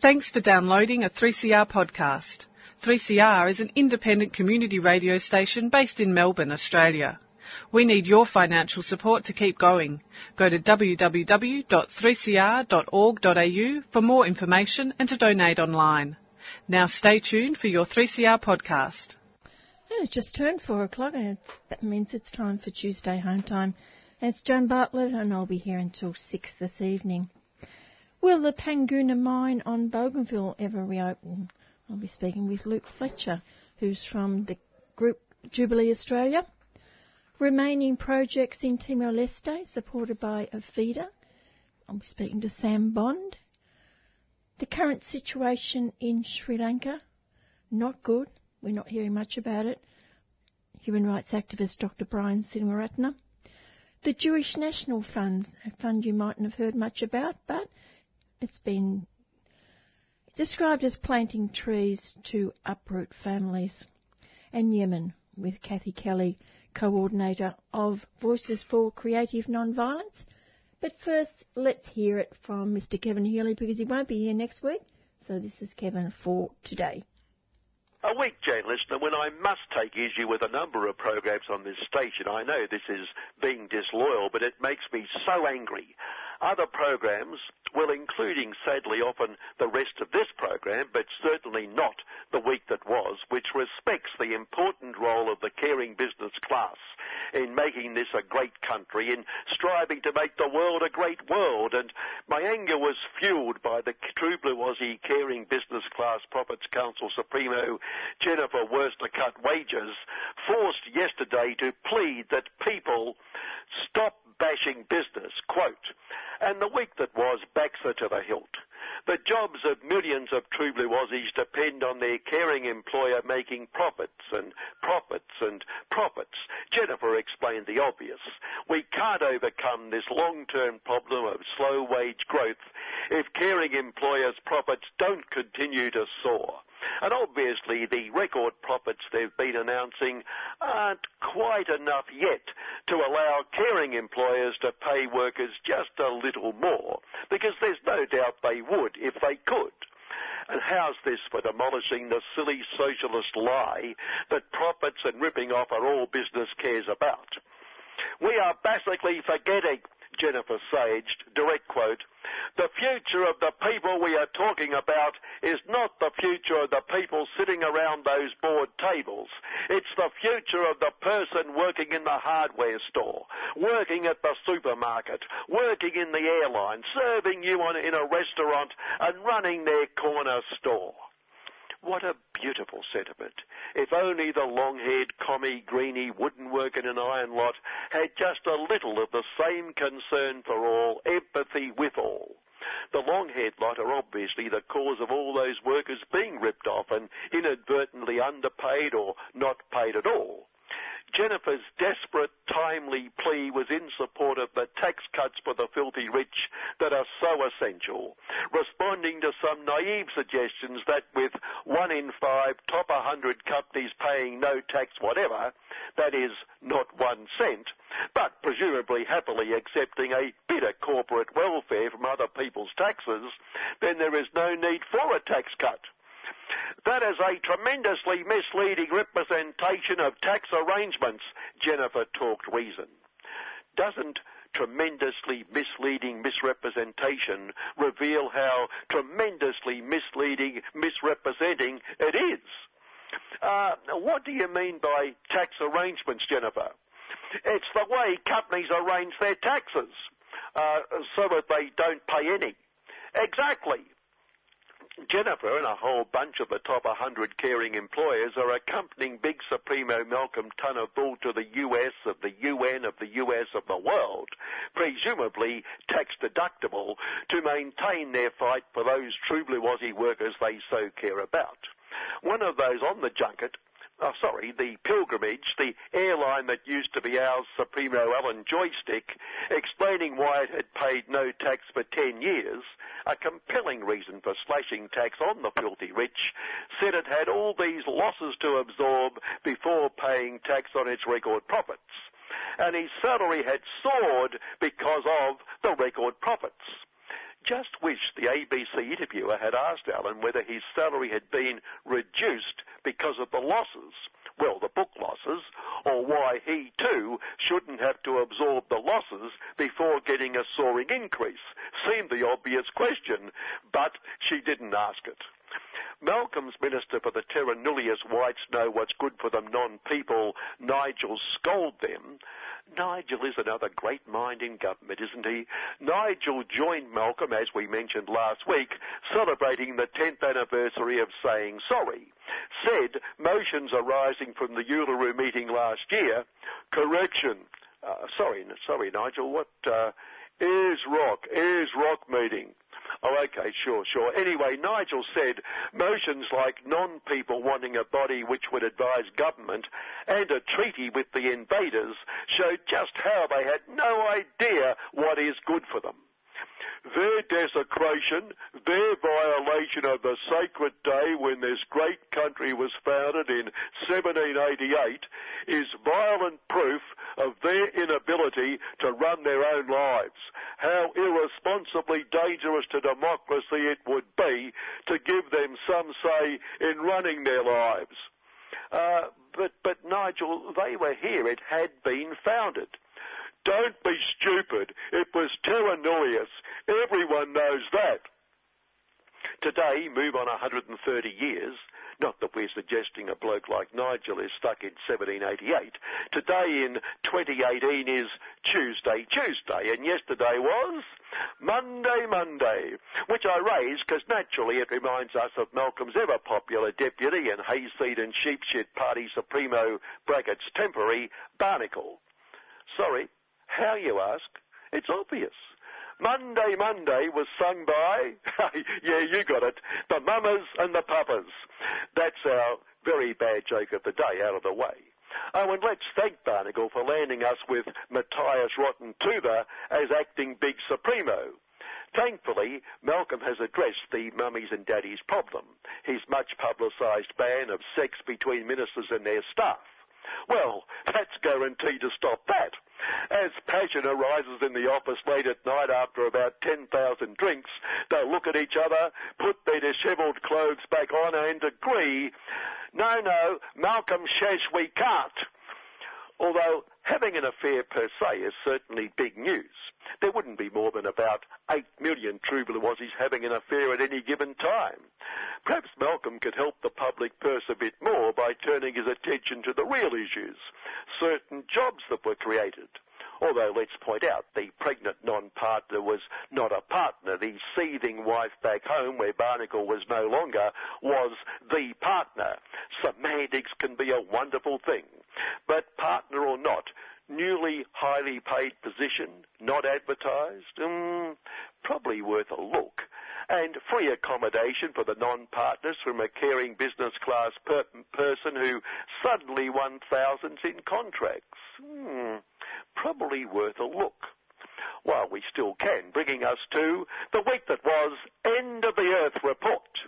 Thanks for downloading a 3CR podcast. 3CR is an independent community radio station based in Melbourne, Australia. We need your financial support to keep going. Go to www.3cr.org.au for more information and to donate online. Now stay tuned for your 3CR podcast. And it's just turned four o'clock, and that means it's time for Tuesday home time. It's Joan Bartlett, and I'll be here until six this evening. Will the Panguna mine on Bougainville ever reopen? I'll be speaking with Luke Fletcher, who's from the group Jubilee Australia. Remaining projects in Timor-Leste supported by APHEDA. I'll be speaking to Sam Bond. The current situation in Sri Lanka, not good. We're not hearing much about it. Human rights activist Dr. Brian Senewiratne. The Jewish National Fund, a fund you mightn't have heard much about, but it's been described as planting trees to uproot families. And Yemen, with Kathy Kelly, coordinator of Voices for Creative Nonviolence. But first, let's hear it from Mr. Kevin Healy because he won't be here next week. So this is Kevin for today. A week, Jane listener, when I must take issue with a number of programs on this station. I know this is being disloyal, but it makes me so angry. Other programs, well, including sadly often the rest of this program, but certainly not the week that was, which respects the important role of the caring business class in making this a great country, in striving to make the world a great world. And my anger was fueled by the True Blue Aussie Caring Business Class Profits Council Supremo, Jennifer Worsted-Cut Wages, forced yesterday to plead that people stop bashing business, quote, and the week that was backs her to the hilt. The jobs of millions of true blue Aussies depend on their caring employer making profits and profits and profits. Jennifer explained the obvious. We can't overcome this long-term problem of slow wage growth if caring employers' profits don't continue to soar. And obviously the record profits they've been announcing aren't quite enough yet to allow caring employers to pay workers just a little more, because there's no doubt they would if they could. And how's this for demolishing the silly socialist lie that profits and ripping off are all business cares about? We are basically forgetting Jennifer Sage, direct quote, the future of the people we are talking about is not the future of the people sitting around those board tables. It's the future of the person working in the hardware store, working at the supermarket, working in the airline, serving you on, in a restaurant and running their corner store. What a beautiful sentiment. If only the long-haired commie greenie wooden work in an iron lot had just a little of the same concern for all, empathy with all. The long-haired lot are obviously the cause of all those workers being ripped off and inadvertently underpaid or not paid at all. Jennifer's desperate, timely plea was in support of the tax cuts for the filthy rich that are so essential, responding to some naive suggestions that with one in five top 100 companies paying no tax whatever, that is, not one cent, but presumably happily accepting a bit of corporate welfare from other people's taxes, then there is no need for a tax cut. That is a tremendously misleading representation of tax arrangements, Jennifer talked reason. Doesn't tremendously misleading misrepresentation reveal how tremendously misleading misrepresenting it is? Uh, what do you mean by tax arrangements, Jennifer? It's the way companies arrange their taxes uh, so that they don't pay any. Exactly. Jennifer and a whole bunch of the top 100 caring employers are accompanying Big Supremo Malcolm Turnbull to the US of the UN of the US of the world, presumably tax deductible, to maintain their fight for those true blue Aussie workers they so care about. One of those on the junket oh, sorry, the pilgrimage, the airline that used to be ours, Supremo Alan Joystick, explaining why it had paid no tax for 10 years, a compelling reason for slashing tax on the filthy rich, said it had all these losses to absorb before paying tax on its record profits. And his salary had soared because of the record profits. Just wish the ABC interviewer had asked Alan whether his salary had been reduced because of the losses well, the book losses, or why he too shouldn't have to absorb the losses before getting a soaring increase. Seemed the obvious question, but she didn't ask it. Malcolm's minister for the terra nullius whites know what's good for them non-people, Nigel, scold them. Nigel is another great mind in government, isn't he? Nigel joined Malcolm, as we mentioned last week, celebrating the 10th anniversary of saying sorry. Said motions arising from the Uluru meeting last year, correction, uh, sorry, sorry Nigel, what, uh, Ayers Rock, is Rock meeting. Oh, okay, sure, sure. Anyway, Nigel said motions like non-people wanting a body which would advise government and a treaty with the invaders showed just how they had no idea what is good for them. Their desecration, their violation of the sacred day when this great country was founded in 1788 is violent proof of their inability to run their own lives. How irresponsibly dangerous to democracy it would be to give them some say in running their lives. Uh, but, but Nigel, they were here. It had been founded. Don't be stupid. It was terra. Everyone knows that. Today, move on 130 years, not that we're suggesting a bloke like Nigel is stuck in 1788. Today in 2018 is Tuesday, Tuesday, and yesterday was Monday, Monday, which I raise because naturally it reminds us of Malcolm's ever popular deputy and hayseed and sheepshit party supremo brackets temporary Barnacle. Sorry, how you ask? It's obvious. Monday, Monday was sung by, yeah, you got it, the Mamas and the Papas. That's our very bad joke of the day out of the way. Oh, and let's thank Barnacle for landing us with Matthias Rotten Tuba as acting Big Supremo. Thankfully, Malcolm has addressed the mummies and daddies problem, his much publicised ban of sex between ministers and their staff. Well, that's guaranteed to stop that. As passion arises in the office late at night after about 10,000 drinks, they'll look at each other, put their dishevelled clothes back on and agree, no, no, Malcolm says we can't. Although having an affair per se is certainly big news. There wouldn't be more than about 8 million true blue having an affair at any given time. Perhaps Malcolm could help the public purse a bit more by turning his attention to the real issues, certain jobs that were created. Although let's point out, the pregnant non-partner was not a partner. The seething wife back home, where Barnacle was no longer, was the partner. Semantics can be a wonderful thing. But partner or not, newly highly paid position, not advertised, mm, probably worth a look. And free accommodation for the non-partners from a caring business class per- person who suddenly won thousands in contracts. Hmm, probably worth a look. While we still can, bringing us to the week that was End of the Earth report.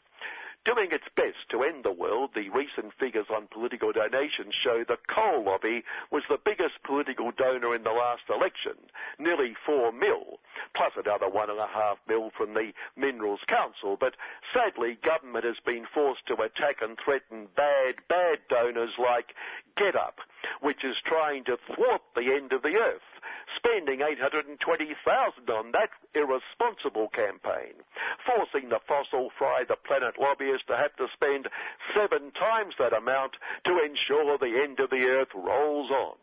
Doing its best to end the world, the recent figures on political donations show the coal lobby was the biggest political donor in the last election, nearly four mil, plus another one and a half mil from the Minerals Council. But sadly, government has been forced to attack and threaten bad, bad donors like GetUp, which is trying to thwart the end of the earth spending 820,000 on that irresponsible campaign, forcing the fossil fry the planet lobbyists to have to spend seven times that amount to ensure the end of the earth rolls on.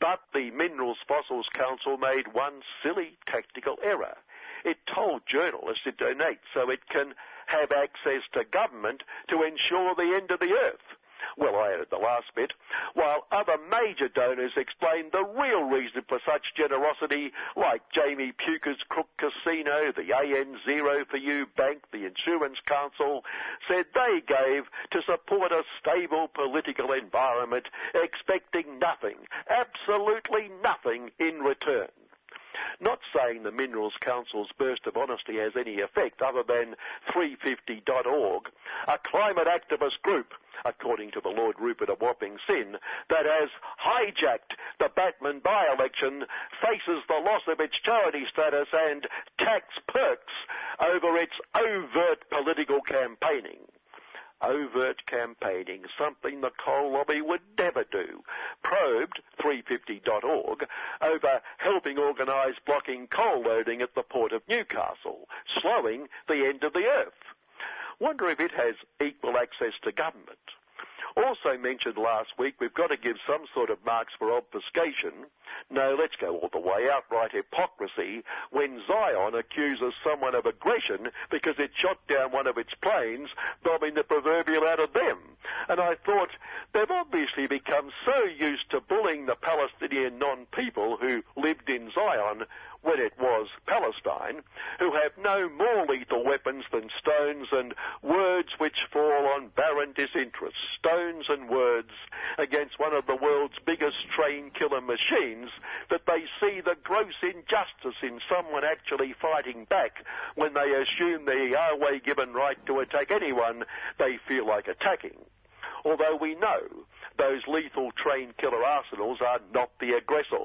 But the Minerals Fossils Council made one silly tactical error. It told journalists to donate so it can have access to government to ensure the end of the earth. Well, I added the last bit. While other major donors explained the real reason for such generosity, like Jamie Puker's Crook Casino, the AN Zero for You Bank, the Insurance Council, said they gave to support a stable political environment, expecting nothing, absolutely nothing in return. Not saying the Minerals Council's burst of honesty has any effect other than 350.org, a climate activist group according to the Lord Rupert of Wapping Sin, that has hijacked the Batman by-election, faces the loss of its charity status and tax perks over its overt political campaigning overt campaigning, something the coal lobby would never do. Probed, 350.org, over helping organise blocking coal loading at the port of Newcastle, slowing the end of the earth. Wonder if it has equal access to government. Also mentioned last week, we've got to give some sort of marks for obfuscation. No, let's go all the way, outright hypocrisy, when Zion accuses someone of aggression because it shot down one of its planes, bombing the proverbial out of them. And I thought, they've obviously become so used to bullying the Palestinian non-people who lived in Zion when it was Palestine, who have no more lethal weapons than stones and words which fall on barren disinterest. Stones and words against one of the world's biggest train killer machines that they see the gross injustice in someone actually fighting back when they assume the Yahweh given right to attack anyone they feel like attacking. Although we know those lethal train killer arsenals are not the aggressor.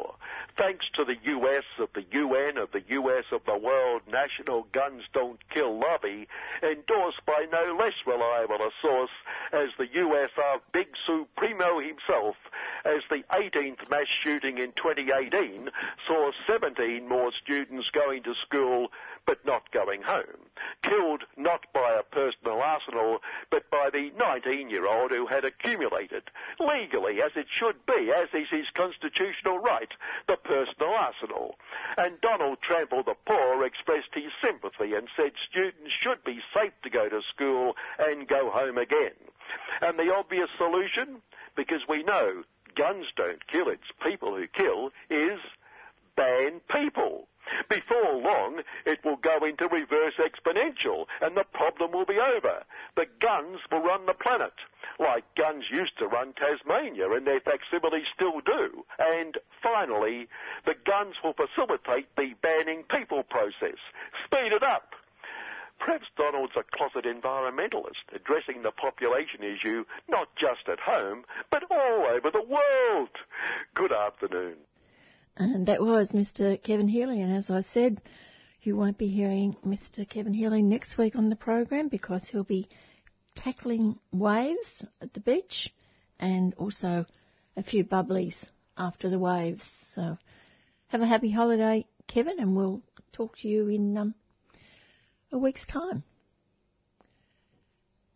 Thanks to the US of the UN of the US of the World National Guns Don't Kill lobby, endorsed by no less reliable a source as the US of Big Supremo himself, as the 18th mass shooting in 2018 saw 17 more students going to school but not going home. Killed not by a personal arsenal, but by the 19-year-old who had accumulated, legally as it should be, as is his constitutional right, the personal arsenal. And Donald Trample the Poor expressed his sympathy and said students should be safe to go to school and go home again. And the obvious solution, because we know guns don't kill, it's people who kill, is ban people. Before long, it will go into reverse exponential and the problem will be over. The guns will run the planet, like guns used to run Tasmania and their facsimiles still do. And finally, the guns will facilitate the banning people process. Speed it up. Perhaps Donald's a closet environmentalist, addressing the population issue not just at home, but all over the world. Good afternoon. And that was Mr. Kevin Healy. And as I said, you won't be hearing Mr. Kevin Healy next week on the program because he'll be tackling waves at the beach and also a few bubblies after the waves. So have a happy holiday, Kevin, and we'll talk to you in um, a week's time.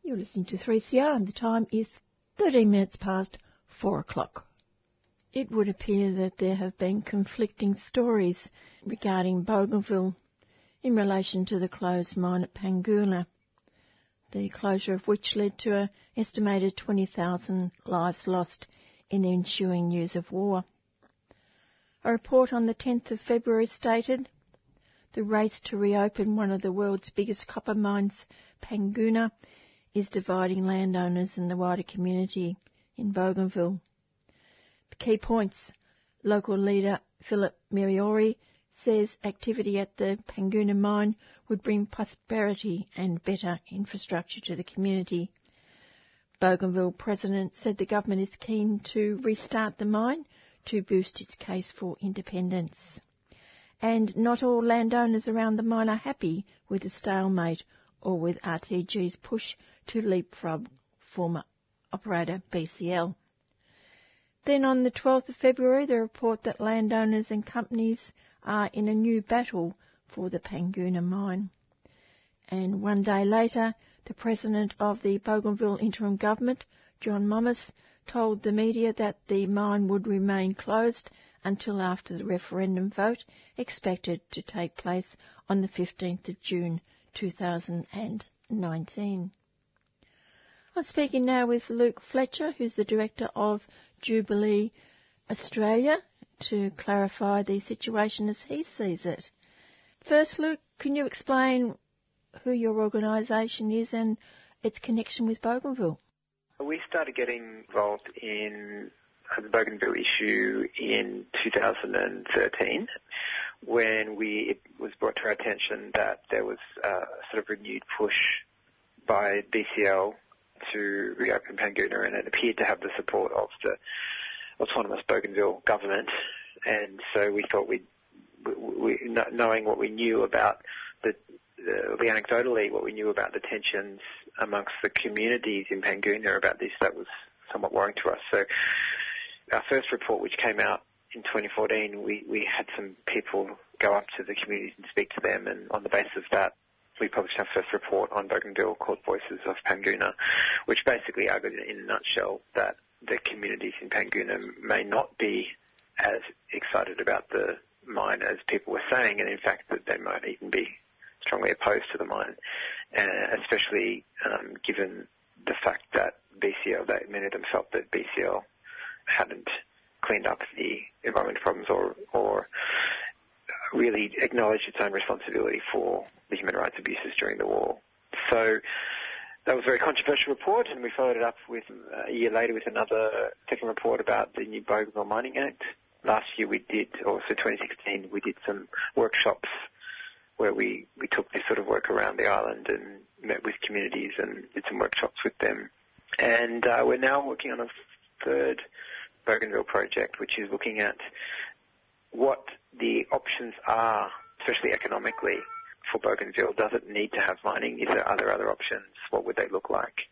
You're listening to 3CR and the time is 13 minutes past 4 o'clock. It would appear that there have been conflicting stories regarding Bougainville in relation to the closed mine at Panguna, the closure of which led to an estimated 20,000 lives lost in the ensuing years of war. A report on the 10th of February stated the race to reopen one of the world's biggest copper mines, Panguna, is dividing landowners and the wider community in Bougainville. Key points. Local leader Philip Miriori says activity at the Panguna mine would bring prosperity and better infrastructure to the community. Bougainville president said the government is keen to restart the mine to boost its case for independence. And not all landowners around the mine are happy with the stalemate or with RTG's push to leapfrog former operator BCL. Then on the 12th of February, the report that landowners and companies are in a new battle for the Panguna mine. And one day later, the president of the Bougainville interim government, John Momis, told the media that the mine would remain closed until after the referendum vote expected to take place on the 15th of June 2019. I'm speaking now with Luke Fletcher, who's the director of Jubilee Australia to clarify the situation as he sees it. First, Luke, can you explain who your organisation is and its connection with Bougainville? We started getting involved in the Bougainville issue in 2013 when we, it was brought to our attention that there was a sort of renewed push by BCL to reopen Panguna, and it appeared to have the support of the autonomous Bougainville government. And so we thought we'd, we, we, knowing what we knew about the, anecdotally what we knew about the tensions amongst the communities in Panguna about this, that was somewhat worrying to us. So our first report, which came out in 2014, we, we had some people go up to the communities and speak to them, and on the basis of that, we published our first report on Bougainville called Voices of Panguna, which basically argued in a nutshell that the communities in Panguna may not be as excited about the mine as people were saying, and in fact that they might even be strongly opposed to the mine, uh, especially um, given the fact that BCL, that many of them felt that BCL hadn't cleaned up the environmental problems or, or really acknowledged its own responsibility for the human rights abuses during the war. So that was a very controversial report, and we followed it up with uh, a year later with another second report about the new Bougainville Mining Act. Last year we did, or so 2016, we did some workshops where we, we took this sort of work around the island and met with communities and did some workshops with them. And uh, we're now working on a third Bougainville project, which is looking at what the options are, especially economically, for Bougainville. Does it need to have mining? Is there other other options? What would they look like?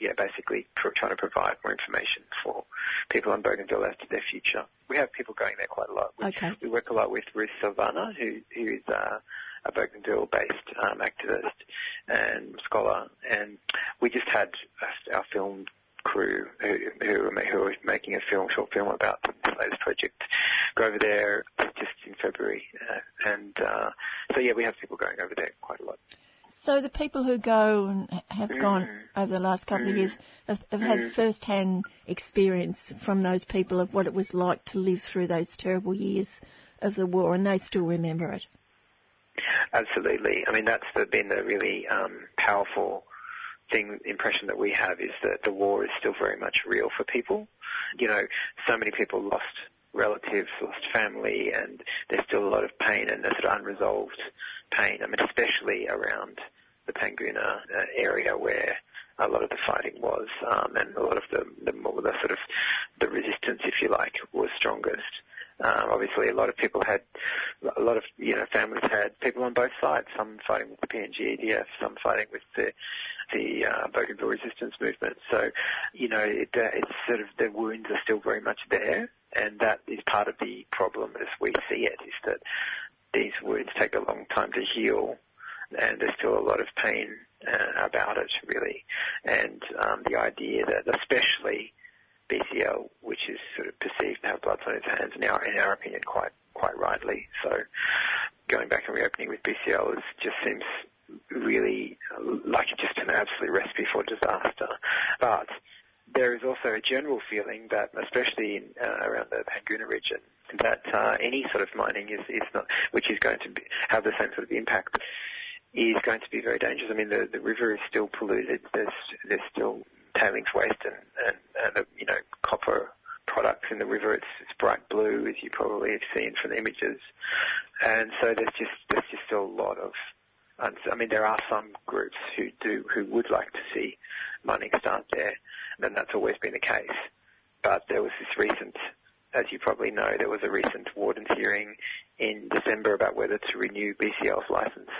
Yeah, basically trying to provide more information for people on Bougainville as to their future. We have people going there quite a lot. We, okay. We work a lot with Ruth Saovana, who, who is uh, a Bougainville-based um, activist and scholar, and we just had our film crew who, who, who are making a film, short film about the latest project, go over there just in February. Uh, and uh, so, yeah, we have people going over there quite a lot. So the people who go and have mm. gone over the last couple mm. of years have, have mm. had first-hand experience from those people of what it was like to live through those terrible years of the war, and they still remember it. Absolutely. I mean, that's the, been the really um, powerful thing, impression that we have is that the war is still very much real for people. You know, so many people lost relatives, lost family, and there's still a lot of pain and a sort of unresolved pain. I mean, especially around the Panguna uh, area where a lot of the fighting was, um, and a lot of the, the, the sort of the resistance, if you like, was strongest. Um, obviously, a lot of people had, a lot of you know families had people on both sides. Some fighting with the PNG EDF, some fighting with the the uh, Bougainville resistance movement. So, you know, it, uh, it's sort of the wounds are still very much there, and that is part of the problem as we see it. Is that these wounds take a long time to heal, and there's still a lot of pain uh, about it, really. And um, the idea that, especially BCL, which is sort of perceived to have blood on its hands, now, in our opinion, quite quite rightly. So going back and reopening with BCL is, just seems really like just an absolute recipe for disaster. But there is also a general feeling that, especially in, uh, around the Panguna region, that uh, any sort of mining is, is not, which is going to be, have the same sort of impact, is going to be very dangerous. I mean, the, the river is still polluted. There's there's still tailings waste and, and, and uh, you know, copper products in the river. It's, it's bright blue, as you probably have seen from the images. And so there's just, there's just still a lot of, I mean, there are some groups who do, who would like to see mining start there, and that's always been the case. But there was this recent, as you probably know, there was a recent warden's hearing in December about whether to renew BCL's license.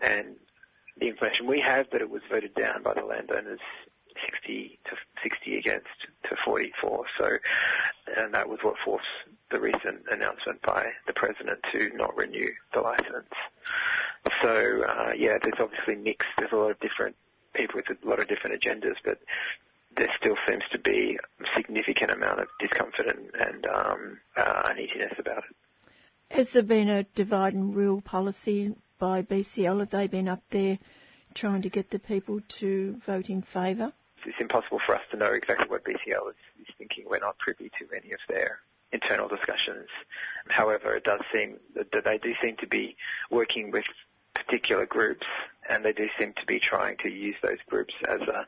And the information we have that it was voted down by the landowners 60 to 60 against to 44. So, and that was what forced the recent announcement by the president to not renew the license. So, uh, yeah, there's obviously mixed. There's a lot of different people with a lot of different agendas, but there still seems to be a significant amount of discomfort and, and um, uh, uneasiness about it. Has there been a divide and rule policy by BCL? Have they been up there trying to get the people to vote in favour? it's impossible for us to know exactly what BCL is, is thinking. We're not privy to any of their internal discussions. However, it does seem that, that they do seem to be working with particular groups, and they do seem to be trying to use those groups as, a,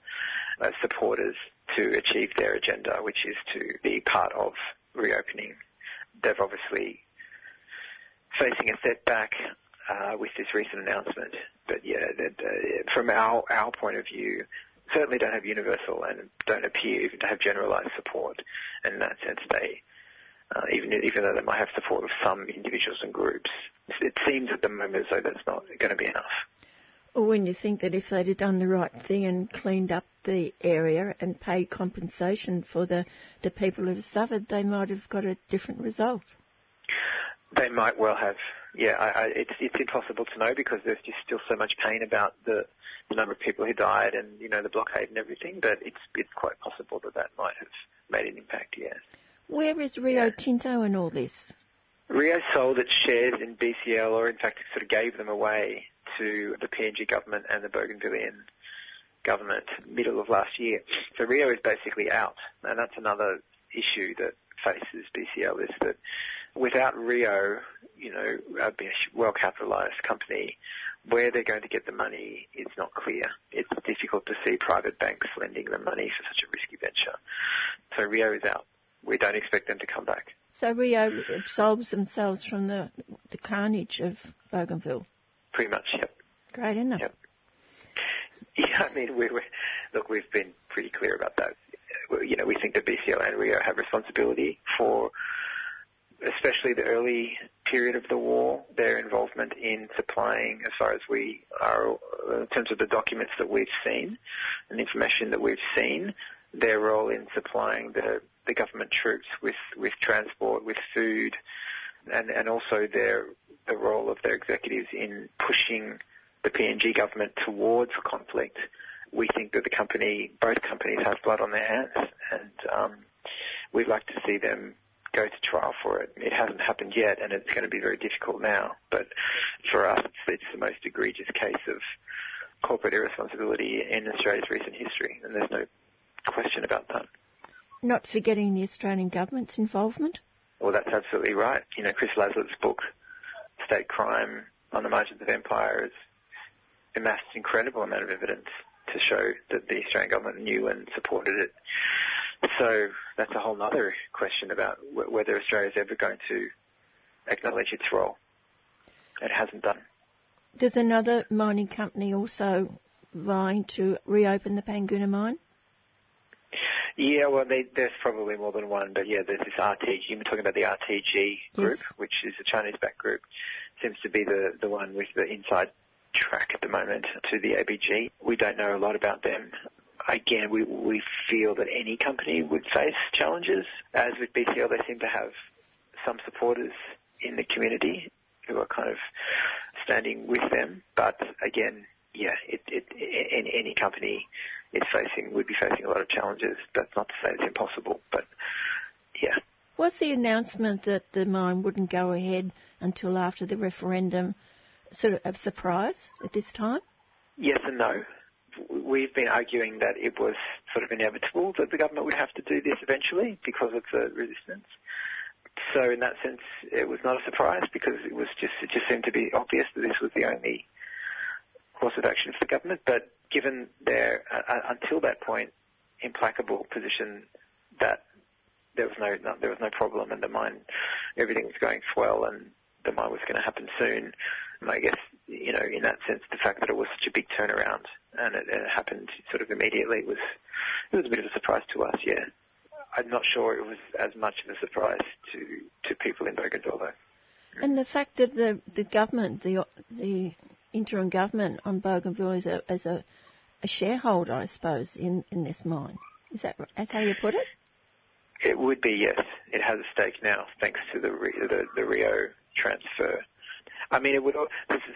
as supporters to achieve their agenda, which is to be part of reopening. They've obviously facing a setback uh, with this recent announcement, but yeah, from our our point of view, certainly don't have universal and don't appear even to have generalised support. And in that sense, they, uh, even even though they might have support of some individuals and groups, it seems at the moment as though that's not going to be enough. Or when you think that if they'd have done the right thing and cleaned up the area and paid compensation for the, the people who have suffered, they might have got a different result. They might well have. Yeah, I, I, it's it's impossible to know because there's just still so much pain about the, the number of people who died and you know the blockade and everything. But it's it's quite possible that that might have made an impact. Yes. Where is Rio yeah. Tinto in all this? Rio sold its shares in BCL, or in fact, sort of gave them away to the PNG government and the Bougainvillean government middle of last year. So Rio is basically out, and that's another issue that faces BCL is that without Rio, you know, a well capitalized company, where they're going to get the money is not clear. It's difficult to see private banks lending them money for such a risky venture. So Rio is out. We don't expect them to come back. So Rio absolves themselves from the the carnage of Bougainville. Pretty much, yep. Great, isn't it? Yep. Yeah, I mean, we, we, look, we've been pretty clear about that. You know, we think that BCL and Rio have responsibility for, especially the early period of the war, their involvement in supplying, as far as we are, in terms of the documents that we've seen and information that we've seen, their role in supplying the, the government troops with, with transport, with food, and, and also their the role of their executives in pushing the PNG government towards conflict. We think that the company, both companies, have blood on their hands, and um, we'd like to see them go to trial for it. It hasn't happened yet, and it's going to be very difficult now. But for us, it's the most egregious case of corporate irresponsibility in Australia's recent history, and there's no question about that. Not forgetting the Australian government's involvement. Well, that's absolutely right. You know, Chris Lasslett's book state crime on the margins of empire has amassed an incredible amount of evidence to show that the Australian government knew and supported it. So that's a whole other question about w- whether Australia is ever going to acknowledge its role. It hasn't done. There's another mining company also vying to reopen the Panguna mine. Yeah, well, they, there's probably more than one, but yeah, there's this RTG. You were talking about the RTG group, yes. which is a Chinese-backed group. Seems to be the the one with the inside track at the moment to the ABG. We don't know a lot about them. Again, we we feel that any company would face challenges. As with BCL, they seem to have some supporters in the community who are kind of standing with them. But again, yeah, it, it, any, any company is facing would be facing a lot of challenges. That's not to say it's impossible, but yeah. Was the announcement that the mine wouldn't go ahead until after the referendum sort of a surprise at this time? Yes and no. We've been arguing that it was sort of inevitable that the government would have to do this eventually because of the resistance. So in that sense, it was not a surprise because it was just it just seemed to be obvious that this was the only course of action for the government. But given their, uh, uh, until that point, implacable position that there was no, no, there was no problem and the mine, everything was going well and the mine was going to happen soon. And I guess, you know, in that sense, the fact that it was such a big turnaround and it, it happened sort of immediately was, it was a bit of a surprise to us, yeah. I'm not sure it was as much of a surprise to, to people in Bougainville though. And the fact that the, the government, the, the interim government on Bougainville as a, as a, a shareholder, I suppose, in, in this mine. Is that that's how you put it? It would be yes. It has a stake now, thanks to the the, the Rio transfer. I mean, it would.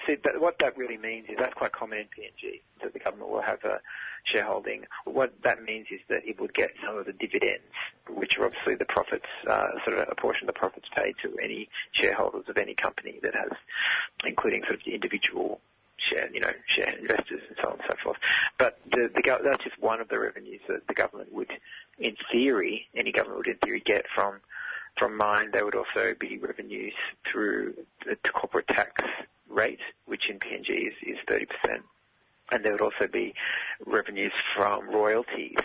See, that, what that really means is that's quite common in PNG that the government will have a shareholding. What that means is that it would get some of the dividends, which are obviously the profits, uh, sort of a portion of the profits paid to any shareholders of any company that has, including sort of the individual share, you know, share investors and so on and so forth. But the, the, that's just one of the revenues that the government would, in theory, any government would in theory get from from mine. There would also be revenues through the corporate tax rate, which in PNG is, is 30%. And there would also be revenues from royalties.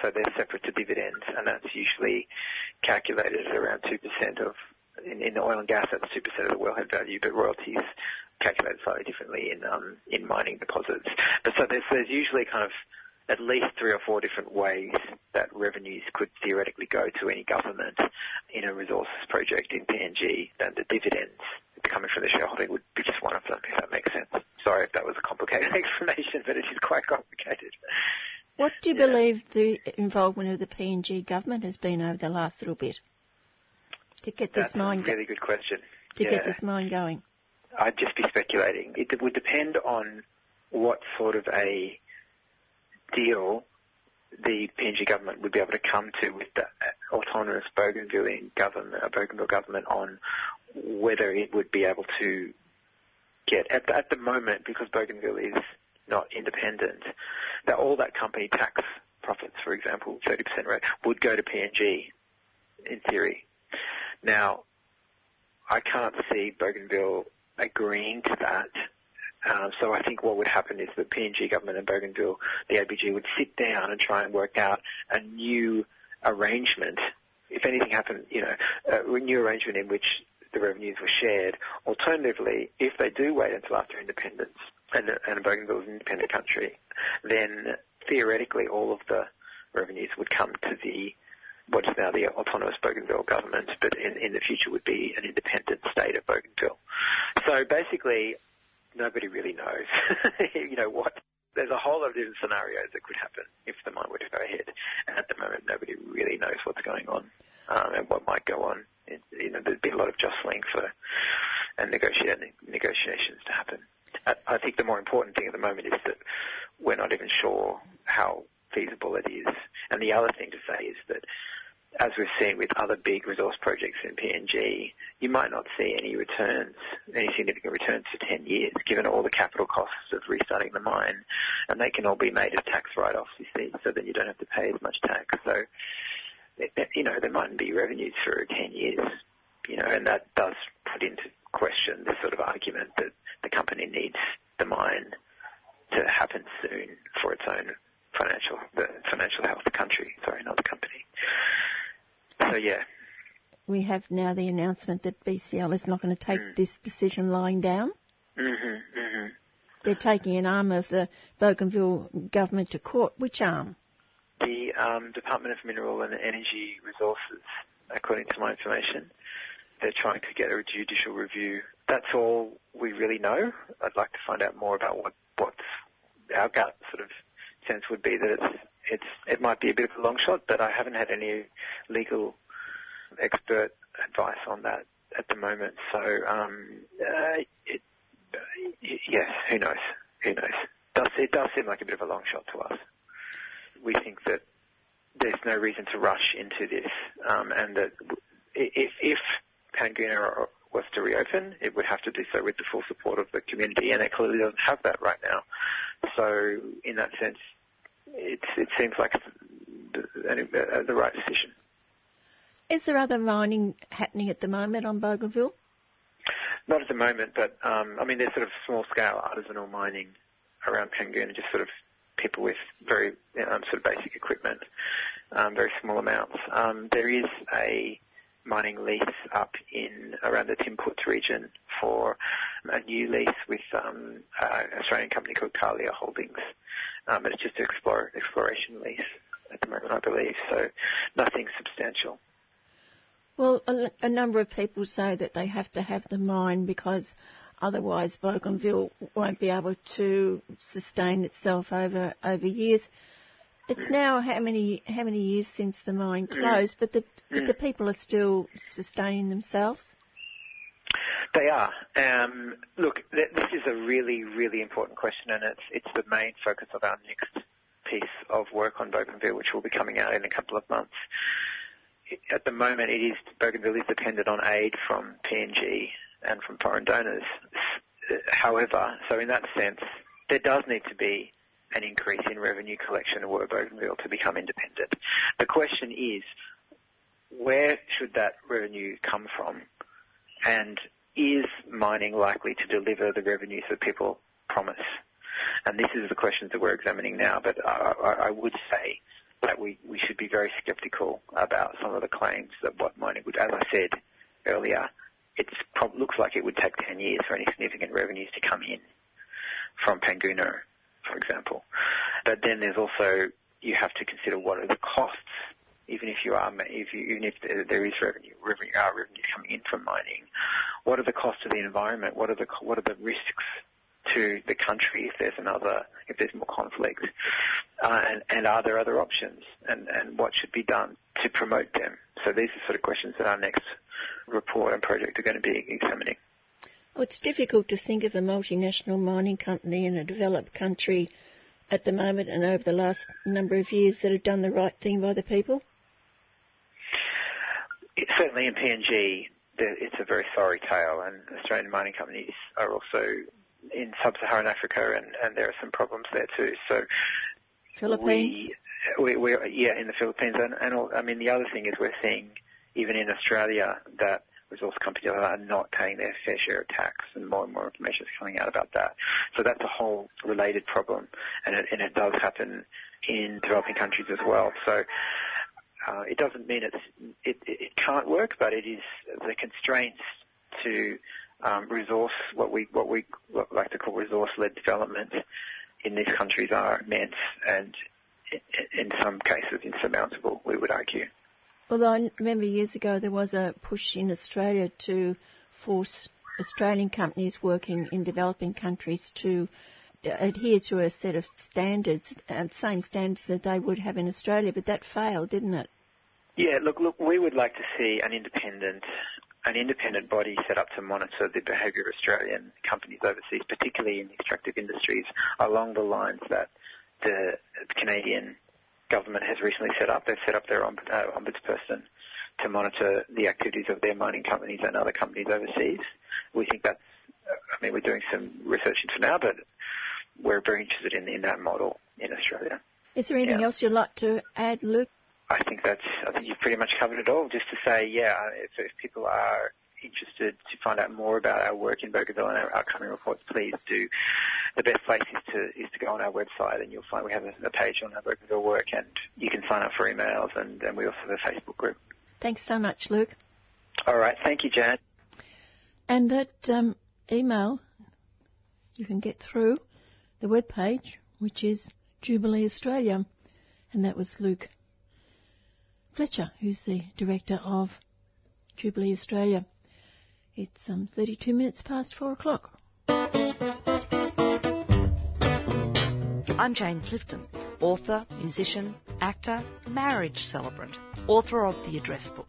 So they're separate to dividends, and that's usually calculated at around 2% of, in, in oil and gas, that's 2% of the wellhead value, but royalties calculated slightly differently in, um, in mining deposits. But so there's, there's usually kind of at least three or four different ways that revenues could theoretically go to any government in a resources project in PNG, then the dividends coming from the shareholding would be just one of them, if that makes sense. Sorry if that was a complicated explanation, but it is quite complicated. What do you yeah. believe the involvement of the PNG government has been over the last little bit to get this That's mine? a really good question. To yeah. get this mine going. I'd just be speculating. It would depend on what sort of a deal the PNG government would be able to come to with the autonomous Bougainville government, uh, Bougainville government on whether it would be able to get at the, at the moment because Bougainville is not independent, that all that company tax profits, for example, 30% rate, would go to PNG in theory. Now, I can't see Bougainville agreeing to that. Um, so I think what would happen is the PNG government and Bougainville, the ABG, would sit down and try and work out a new arrangement. If anything happened, you know, a new arrangement in which the revenues were shared. Alternatively, if they do wait until after independence and, and Bougainville is an independent country, then theoretically all of the revenues would come to the what is now the autonomous Bougainville government, but in, in the future would be an independent state of Bougainville. So basically, nobody really knows, you know, what. There's a whole lot of different scenarios that could happen if the mine were to go ahead, and at the moment, nobody really knows what's going on um, and what might go on. It, you know, there'd be a lot of jostling for and negotiating, negotiations to happen. I, I think the more important thing at the moment is that we're not even sure how feasible it is. And the other thing to say is that as we've seen with other big resource projects in PNG, you might not see any returns, any significant returns for 10 years, given all the capital costs of restarting the mine. And they can all be made as tax write-offs, you see, so then you don't have to pay as much tax. So, you know, there mightn't be revenues for 10 years, you know, and that does put into question the sort of argument that the company needs the mine to happen soon for its own financial, the financial health of the country, sorry, not the company. So yeah. We have now the announcement that BCL is not going to take mm. this decision lying down. Mm-hmm, mm-hmm. They're taking an arm of the Bougainville government to court. Which arm? The um, Department of Mineral and Energy Resources, according to my information. They're trying to get a judicial review. That's all we really know. I'd like to find out more about what what our gut sort of sense would be that it's it's it might be a bit of a long shot, but I haven't had any legal expert advice on that at the moment. So um, uh, it, yes, who knows? Who knows? Does, it does seem like a bit of a long shot to us. We think that there's no reason to rush into this, um, and that if, if Panguna was to reopen, it would have to do so with the full support of the community, and it clearly doesn't have that right now. So, in that sense, it, it seems like the, the, the right decision. Is there other mining happening at the moment on Bougainville? Not at the moment, but um, I mean, there's sort of small scale artisanal mining around Panguna, just sort of people with very um, sort of basic equipment, um, very small amounts. Um, there is a mining lease up in around the Tinputz region for a new lease with um, an Australian company called Kalia Holdings, um, but it's just an explore, exploration lease at the moment, I believe. So nothing substantial. Well, a, a, number of people say that they have to have the mine because otherwise Bougainville won't be able to sustain itself over over years. It's now how many how many years since the mine mm. closed, but the but the mm. people are still sustaining themselves. They are. Um, look, th- this is a really really important question, and it's it's the main focus of our next piece of work on Bougainville, which will be coming out in a couple of months. At the moment, it is Bougainville is dependent on aid from PNG and from foreign donors. However, so in that sense, there does need to be an increase in revenue collection of Bougainville to become independent. The question is, where should that revenue come from? And is mining likely to deliver the revenues that people promise? And this is the questions that we're examining now, but I, I, would say that we, we should be very skeptical about some of the claims that what mining would, as I said earlier, it looks like it would take 10 years for any significant revenues to come in from Panguna for example. But then there's also you have to consider what are the costs, even if you are, if you, even if there is revenue, revenue, are revenue coming in from mining. What are the costs to the environment? What are the what are the risks to the country if there's another, if there's more conflict? Uh, and, and are there other options? And, and what should be done to promote them? So these are sort of questions that our next report and project are going to be examining. Well, it's difficult to think of a multinational mining company in a developed country at the moment and over the last number of years that have done the right thing by the people. It, certainly in PNG, it's a very sorry tale, and Australian mining companies are also in sub-Saharan Africa, and, and there are some problems there too. So, Philippines. We, we, yeah, in the Philippines, and, and all, I mean the other thing is we're seeing even in Australia that resource companies are not paying their fair share of tax, and more and more information is coming out about that. So that's a whole related problem, and it, and it does happen in developing countries as well. So uh, it doesn't mean it, it can't work, but it is the constraints to um, resource, what we what we like to call resource-led development in these countries are immense and in some cases insurmountable. We would argue. Although I remember years ago there was a push in Australia to force Australian companies working in developing countries to adhere to a set of standards, uh, same standards that they would have in Australia, but that failed, didn't it? Yeah, look, look, we would like to see an independent, an independent body set up to monitor the behaviour of Australian companies overseas, particularly in the extractive industries, along the lines that the Canadian government has recently set up. They've set up their uh, ombudsperson to monitor the activities of their mining companies and other companies overseas. We think that's, I mean, we're doing some research into now, but we're very interested in, in that model in Australia. Is there anything yeah. else you'd like to add, Luke? I think that's, I think you've pretty much covered it all. Just to say, yeah, if, if people are interested to find out more about our work in Bougainville and our upcoming reports, please do. The best place is to is to go on our website, and you'll find we have a, a page on our Bougainville work, and you can sign up for emails, and, and we also have a Facebook group. Thanks so much, Luke. All right, thank you, Jan. And that um, email you can get through the web page, which is Jubilee Australia, and that was Luke Fletcher, who's the director of Jubilee Australia. It's um, 32 minutes past four o'clock. I'm Jane Clifton, author, musician, actor, marriage celebrant, author of The Address Book.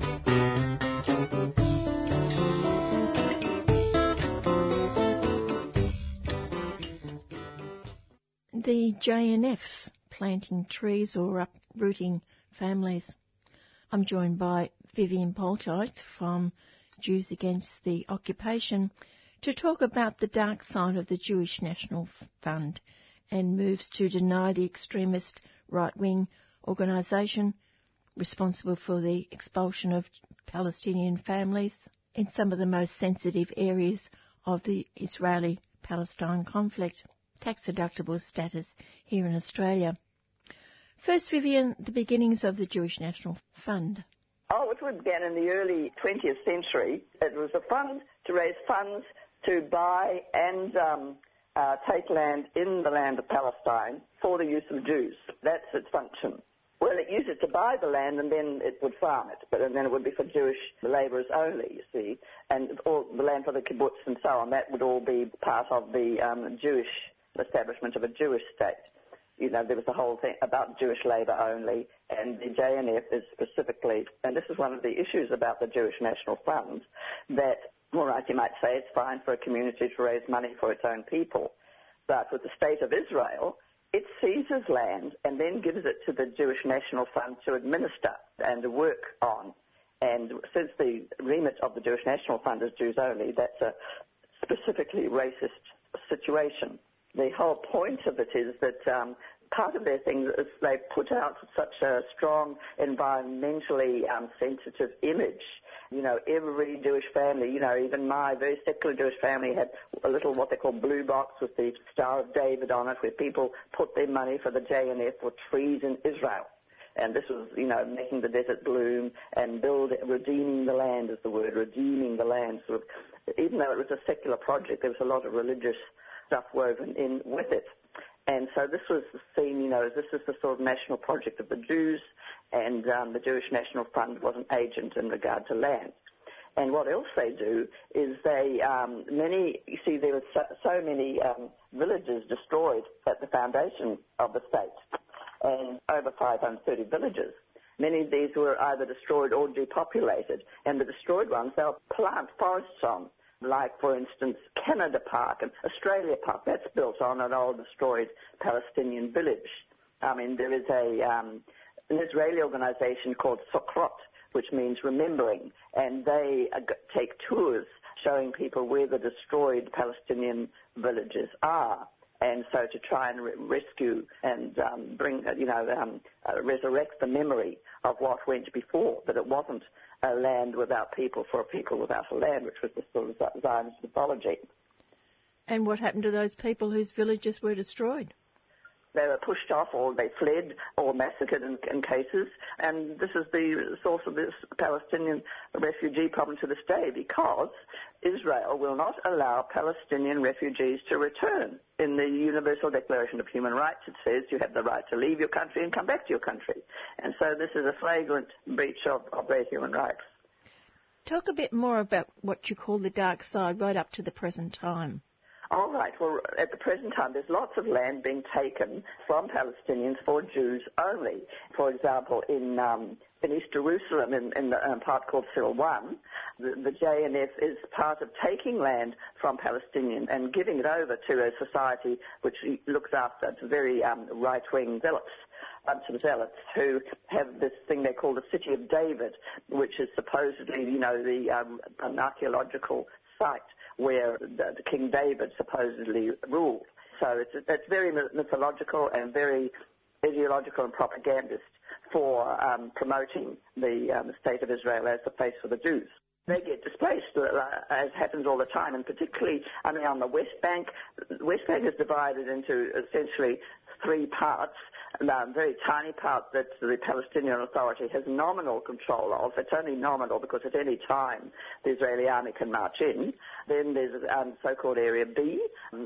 The JNFs planting trees or uprooting families. I'm joined by Vivian Porzsolt from Jews Against the Occupation to talk about the dark side of the Jewish National Fund and moves to deny the extremist right-wing organisation responsible for the expulsion of Palestinian families in some of the most sensitive areas of the Israeli-Palestine conflict tax deductible status here in Australia. First, Vivian, the beginnings of the Jewish National Fund. Oh, it began in the early 20th century. It was a fund to raise funds to buy and um, uh, take land in the land of Palestine for the use of Jews. That's its function. Well, it used it to buy the land and then it would farm it, but and then it would be for Jewish labourers only, you see, and all the land for the kibbutz and so on. That would all be part of the um, Jewish establishment of a Jewish state. You know, there was the whole thing about Jewish labour only, and the JNF is specifically, and this is one of the issues about the Jewish National Fund, that, all right, you might say it's fine for a community to raise money for its own people, but with the state of Israel, it seizes land and then gives it to the Jewish National Fund to administer and to work on. And since the remit of the Jewish National Fund is Jews only, that's a specifically racist situation the whole point of it is that um, part of their thing is they put out such a strong environmentally um, sensitive image. You know, every Jewish family, you know, even my very secular Jewish family had a little what they call blue box with the Star of David on it, where people put their money for the JNF for trees in Israel. And this was, you know, making the desert bloom and build, redeeming the land is the word, redeeming the land. Sort of, even though it was a secular project, there was a lot of religious stuff woven in with it. And so this was the seen, you know, this is the sort of national project of the Jews, and um, the Jewish National Fund was an agent in regard to land. And what else they do is they, um, many, you see, there were so, so many um, villages destroyed at the foundation of the state, and over 530 villages. Many of these were either destroyed or depopulated, and the destroyed ones they'll plant forests on like, for instance, Canada Park and Australia Park. That's built on an old destroyed Palestinian village. I mean, there is a um, an Israeli organization called Zochrot, which means remembering, and they uh, take tours showing people where the destroyed Palestinian villages are. And so to try and re- rescue and um, bring, you know, um, uh, resurrect the memory of what went before, that it wasn't a land without people for a people without a land, which was the sort of Zionist mythology. And what happened to those people whose villages were destroyed? They were pushed off or they fled or massacred in, in, cases. And this is the source of this Palestinian refugee problem to this day because Israel will not allow Palestinian refugees to return. In the Universal Declaration of Human Rights, it says you have the right to leave your country and come back to your country. And so this is a flagrant breach of, of their human rights. Talk a bit more about what you call the dark side right up to the present time. All right. Well, at the present time, there's lots of land being taken from Palestinians for Jews only. For example, in um, in East Jerusalem, in, in the um, part called Silwan, the, the JNF is part of taking land from Palestinians and giving it over to a society which looks after very um, right-wing zealots bunch of zealots who have this thing they call the City of David, which is supposedly, you know, the um, an archaeological site where King David supposedly ruled. So it's, it's very mythological and very ideological and propagandist for um, promoting the, um, state of Israel as the face for the Jews they get displaced, uh, as happens all the time, and particularly, I mean, on the West Bank, West Bank is divided into essentially three parts um, very tiny part that the Palestinian Authority has nominal control of. It's only nominal because at any time the Israeli army can march in. Then there's um, so-called Area B,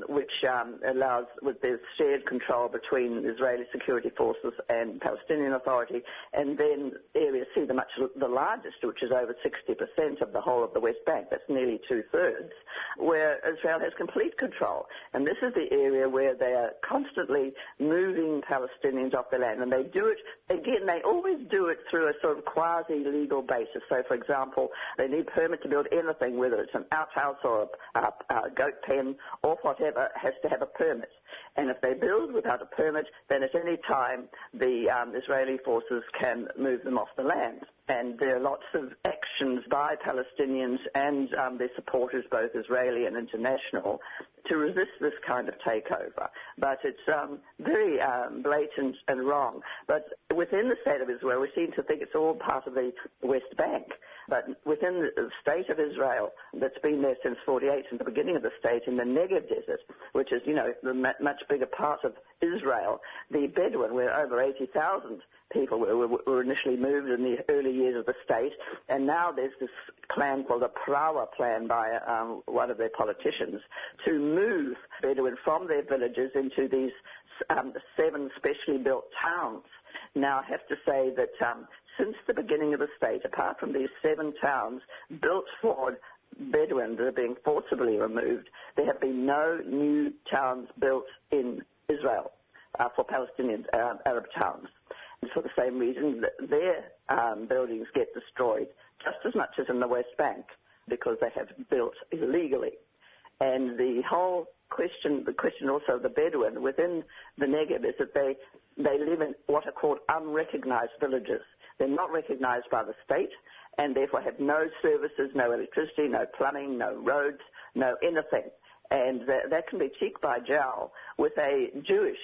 which um, allows with there's shared control between Israeli security forces and Palestinian Authority. And then Area C, the much the largest, which is over 60% of the whole of the West Bank. That's nearly two-thirds, where Israel has complete control. And this is the area where they are constantly moving Palestinians off the land. And they do it, again, they always do it through a sort of quasi-legal basis. So, for example, they need permit to build anything, whether it's an outhouse or a, a, a goat pen or whatever, has to have a permit. And if they build without a permit, then at any time the um, Israeli forces can move them off the land. And there are lots of actions by Palestinians and um, their supporters, both Israeli and international, to resist this kind of takeover. But it's um, very um, blatant and wrong. But within the state of Israel, we seem to think it's all part of the West Bank. But within the state of Israel, that's been there since 48, since the beginning of the state, in the Negev Desert, which is, you know, the much bigger part of Israel, the Bedouin, where over 80,000 people were, were, initially moved in the early years of the state, and now there's this plan called the Prawer plan by um, one of their politicians to move Bedouin from their villages into these um, seven specially built towns. Now, I have to say that um, since the beginning of the state, apart from these seven towns built for Bedouins that are being forcibly removed, there have been no new towns built in Israel uh, for Palestinian uh, Arab towns. And for the same reason, their um, buildings get destroyed just as much as in the West Bank because they have built illegally. And the whole question, the question also of the Bedouin within the Negev is that they, they live in what are called unrecognized villages. They're not recognized by the state and therefore have no services, no electricity, no plumbing, no roads, no anything. And that, that can be cheek by jowl with a Jewish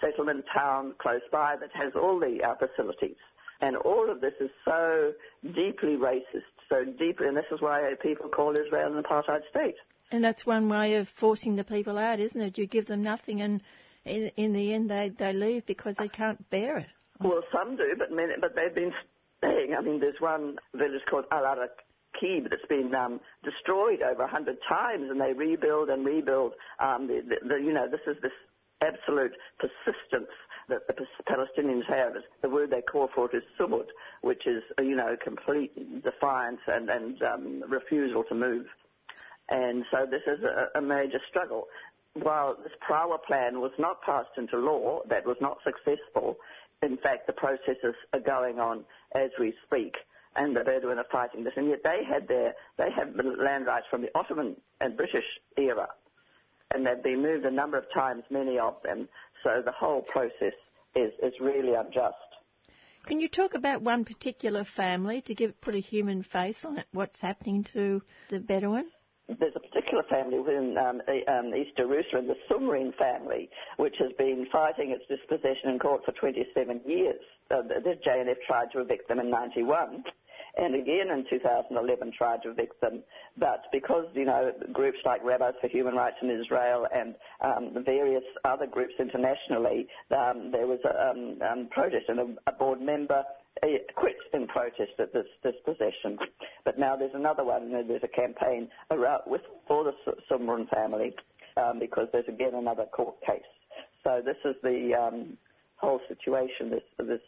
settlement town close by that has all the uh, facilities. And all of this is so deeply racist, so deeply, and this is why people call Israel an apartheid state. And that's one way of forcing the people out, isn't it? You give them nothing, and in, in the end, they, they leave because they can't bear it. Well, some do, but many, but they've been staying. I mean, there's one village called Al Araqib that's been um, destroyed over a hundred times, and they rebuild and rebuild. Um, the, the, the, you know, this is this absolute persistence that the Palestinians have. The word they call for it is sumud, which is, you know, complete defiance and, and um, refusal to move. And so this is a, a major struggle. While this Prawer plan was not passed into law, that was not successful, in fact, the processes are going on as we speak, and the Bedouin are fighting this. And yet they had their, they have land rights from the Ottoman and British era, and they've been moved a number of times, many of them. So the whole process is, is really unjust. Can you talk about one particular family to give put a human face on it? What's happening to the Bedouin? There's a particular family within um, um, East Jerusalem, the Sumarin family, which has been fighting its dispossession in court for 27 years. Uh, the JNF tried to evict them in 91 and again in 2011 tried to evict them. But because, you know, groups like Rabbis for Human Rights in Israel and um, various other groups internationally, um, there was a um, um protest and a, a board member quit in protest at this dispossession. But now there's another one. There's a campaign around with for the Sumarin family um, because there's again another court case. So this is the um, whole situation. This this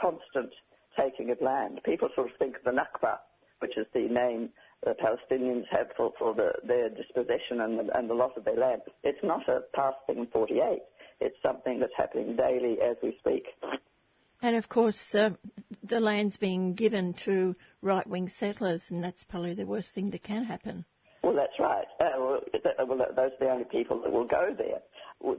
constant taking of land. People sort of think of the Nakba, which is the name the Palestinians have for, for the, their dispossession and the, and the loss of their land. It's not a past thing in 48. It's something that's happening daily as we speak. And of course, uh, the land's being given to right-wing settlers, and that's probably the worst thing that can happen. Well, that's right. Uh, well, well, those are the only people that will go there.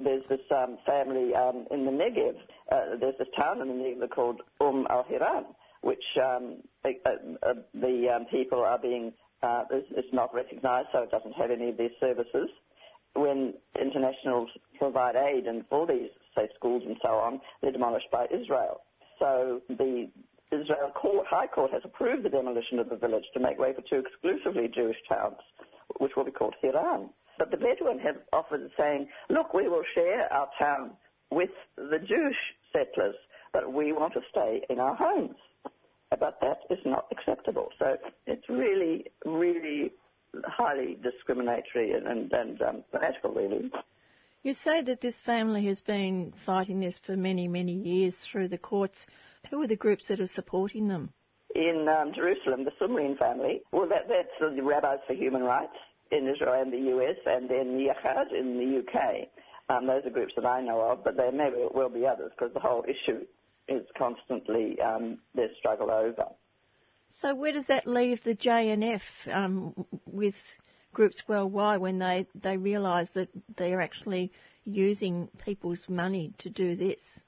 There's this um, family um, in the Negev. Uh, there's this town in the Negev called Um al Hiran, which um, uh, uh, the um, people are being uh, it's not recognised, so it doesn't have any of these services. When internationals provide aid and for these, say, schools and so on, they're demolished by Israel. So the Israel court, High Court has approved the demolition of the village to make way for two exclusively Jewish towns, which will be called Hiran. But the Bedouin have offered saying, look, we will share our town with the Jewish settlers, but we want to stay in our homes. But that is not acceptable. So it's really, really highly discriminatory and, and, and um, fanatical, really. You say that this family has been fighting this for many, many years through the courts. Who are the groups that are supporting them? In um, Jerusalem, the Sumarin family. Well, that, that's the Rabbis for Human Rights in Israel and the US, and then Yachad in the UK. Um, those are groups that I know of, but there may well be others because the whole issue is constantly um, their struggle over. So where does that leave the JNF um, with groups worldwide when they, they realise that they're actually using people's money to do this?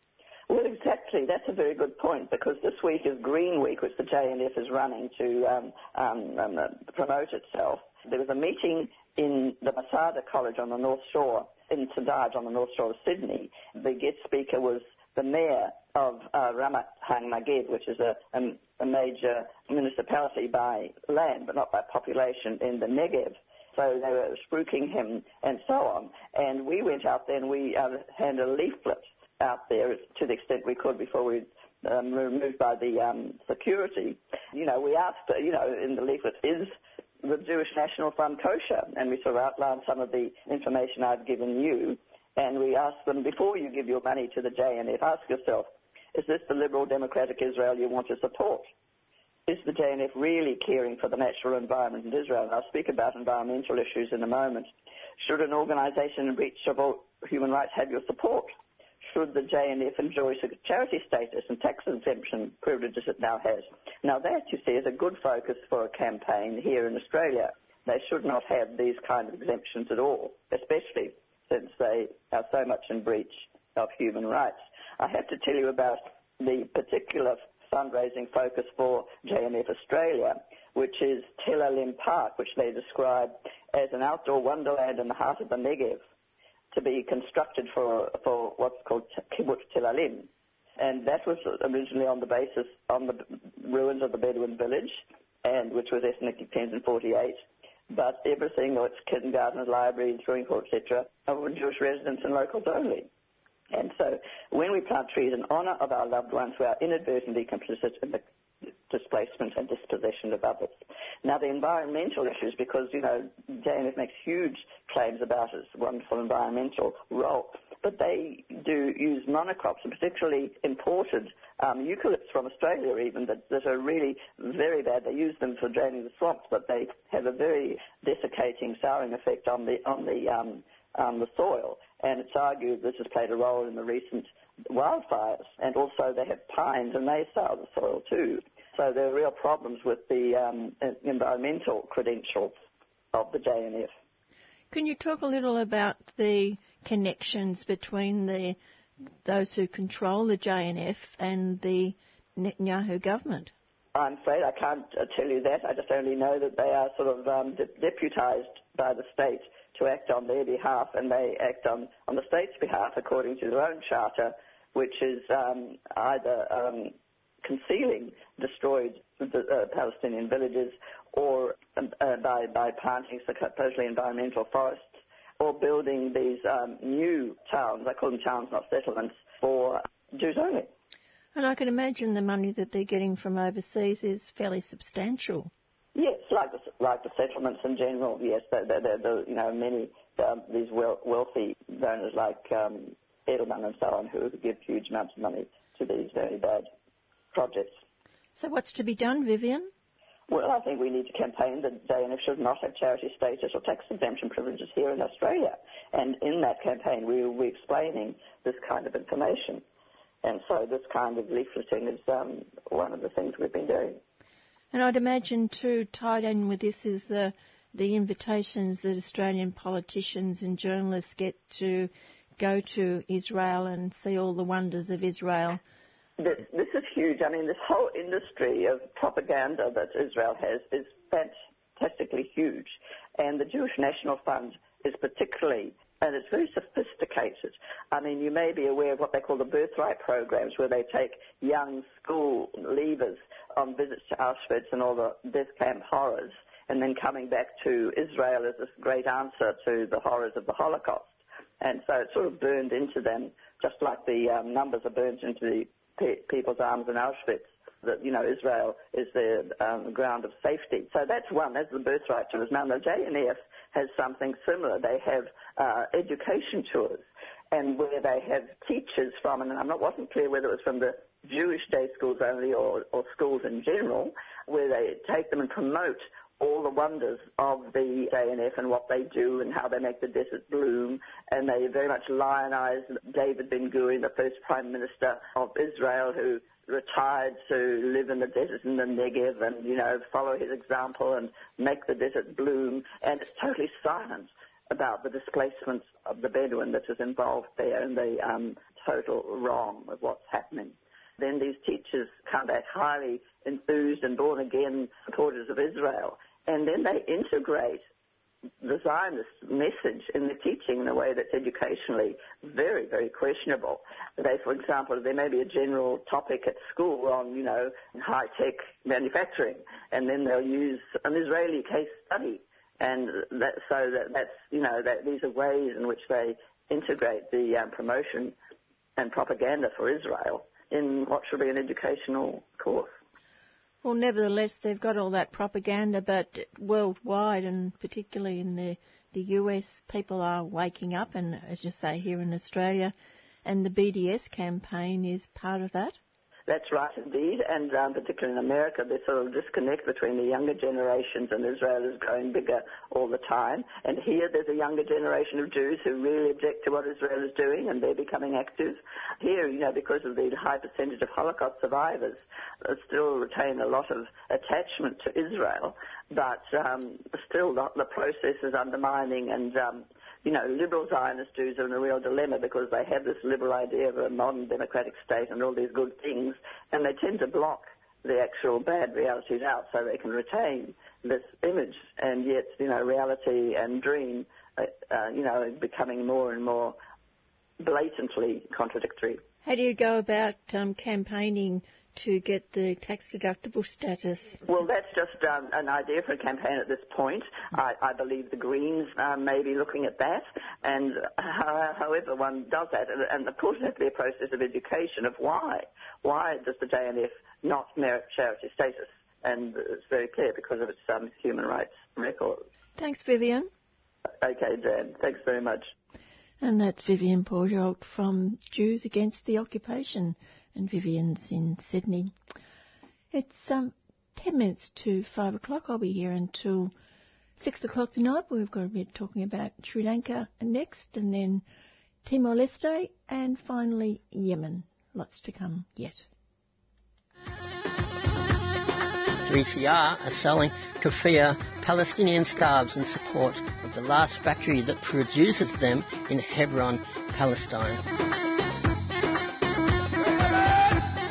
Well, exactly. That's a very good point because this week is Green Week, which the JNF is running to um, um, um, promote itself. There was a meeting in the Masada College on the North Shore, in Sadaj on the North Shore of Sydney. The guest speaker was the mayor of uh, Ramat Negev, which is a, a, a major municipality by land but not by population in the Negev. So they were spruiking him and so on. And we went out there and we uh, handed a leaflet out there to the extent we could before we um, were removed by the um, security. You know, we asked, uh, you know, in the leaflet, is the Jewish National Fund kosher? And we sort of outlined some of the information I've given you. And we asked them, before you give your money to the JNF, ask yourself, is this the liberal democratic Israel you want to support? Is the JNF really caring for the natural environment in Israel? And I'll speak about environmental issues in a moment. Should an organisation in breach of human rights have your support? Should the JNF enjoy charity status and tax exemption privileges it now has? Now that, you see, is a good focus for a campaign here in Australia. They should not have these kind of exemptions at all, especially since they are so much in breach of human rights. I have to tell you about the particular fundraising focus for JNF Australia, which is Telalim Park, which they describe as an outdoor wonderland in the heart of the Negev. to be constructed for, for what's called kibbutz Telalim. And that was originally on the basis, on the ruins of the Bedouin village, and which was ethnically cleansed in 48. But everything, its kindergartens, libraries, swimming pool, etc., are Jewish residents and locals only. And so when we plant trees in honour of our loved ones, we are inadvertently complicit in the displacement and dispossession of others. Now the environmental issues, because, you know, JNF makes huge claims about its wonderful environmental role, but they do use monocrops, and particularly imported um, eucalypts from Australia even, that, that are really very bad. They use them for draining the swamps, but they have a very desiccating, souring effect on the, on the, um, um, the soil. And it's argued this has played a role in the recent wildfires. And also they have pines and they sour the soil too. So there are real problems with the um, environmental credentials of the JNF. Can you talk a little about the connections between the those who control the JNF and the Netanyahu government? I'm afraid I can't uh, tell you that. I just only know that they are sort of um, de- deputized by the state to act on their behalf, and they act on, on the state's behalf according to their own charter, which is um, either um, concealing destroyed uh, Palestinian villages or um, uh, by, by planting supposedly environmental forests or building these um, new towns, I call them towns, not settlements, for Jews only. And I can imagine the money that they're getting from overseas is fairly substantial. Yes, like the, like the settlements in general. Yes, the, the, the, you know many um, these wealthy donors like um, Edelman and so on who give huge amounts of money to these very bad projects. So what's to be done, Vivian? Well, I think we need to campaign that JNF should not have charity status or tax exemption privileges here in Australia. And in that campaign, we will be explaining this kind of information. And so this kind of leafleting is um, one of the things we've been doing. And I'd imagine too, tied in with this is the the invitations that Australian politicians and journalists get to go to Israel and see all the wonders of Israel. This, is huge. I mean, this whole industry of propaganda that Israel has is fantastically huge. And the Jewish National Fund is particularly and it's very sophisticated. I mean, you may be aware of what they call the birthright programs, where they take young school leavers on visits to Auschwitz and all the death camp horrors, and then coming back to Israel as this great answer to the horrors of the Holocaust. And so it sort of burned into them, just like the um, numbers are burned into the pe- people's arms in Auschwitz. That you know Israel is the um, ground of safety. So that's one. That's the birthright to Israel. Now the JNF has something similar. They have uh, education tours and where they have teachers from, and I'm not wasn't clear whether it was from the Jewish day schools only or, or schools in general, where they take them and promote all the wonders of the JNF and what they do and how they make the desert bloom. And they very much lionize David Ben Gurion, the first Prime Minister of Israel, who retired to live in the desert in the Negev and, you know, follow his example and make the desert bloom. And it's totally silent about the displacement of the Bedouin that is involved there and the um, total wrong of what's happening. Then these teachers come back highly enthused and born again supporters of Israel. And then they integrate the Zionist message in the teaching in a way that's educationally very, very questionable. They, for example, there may be a general topic at school on, you know, high-tech manufacturing, and then they'll use an Israeli case study. And that, so that, that's, you know, that these are ways in which they integrate the um, promotion and propaganda for Israel in what should be an educational course. Well, nevertheless, they've got all that propaganda, but worldwide and particularly in the, the US, people are waking up, and as you say, here in Australia, and the BDS campaign is part of that. That's right, indeed, and um, particularly in America, there's sort of disconnect between the younger generations, and Israel is growing bigger all the time. And here, there's a younger generation of Jews who really object to what Israel is doing, and they're becoming active. Here, you know, because of the high percentage of Holocaust survivors, uh, still retain a lot of attachment to Israel, but um, still the, the process is undermining and um, you know, liberal Zionist Jews are in a real dilemma because they have this liberal idea of a modern democratic state and all these good things, and they tend to block the actual bad realities out so they can retain this image. And yet, you know, reality and dream, uh, uh, you know, are becoming more and more blatantly contradictory. How do you go about um, campaigning to get the tax deductible status? Well, that's just um, an idea for a campaign at this point. I, I believe the Greens um, may be looking at that, and uh, however one does that, and, and of course it has to be a process of education of why. Why does the JNF not merit charity status? And it's very clear because of its um, human rights record. Thanks, Vivian. Okay, Jan. Thanks very much. And that's Vivian Porzsolt from Jews Against the Occupation, and Vivian's in Sydney. It's um, 10 minutes to 5 o'clock. I'll be here until 6 o'clock tonight. We've got a bit talking about Sri Lanka next, and then Timor-Leste, and finally Yemen. Lots to come yet. 3CR are selling keffiyeh Palestinian scarves in support of the last factory that produces them in Hebron, Palestine.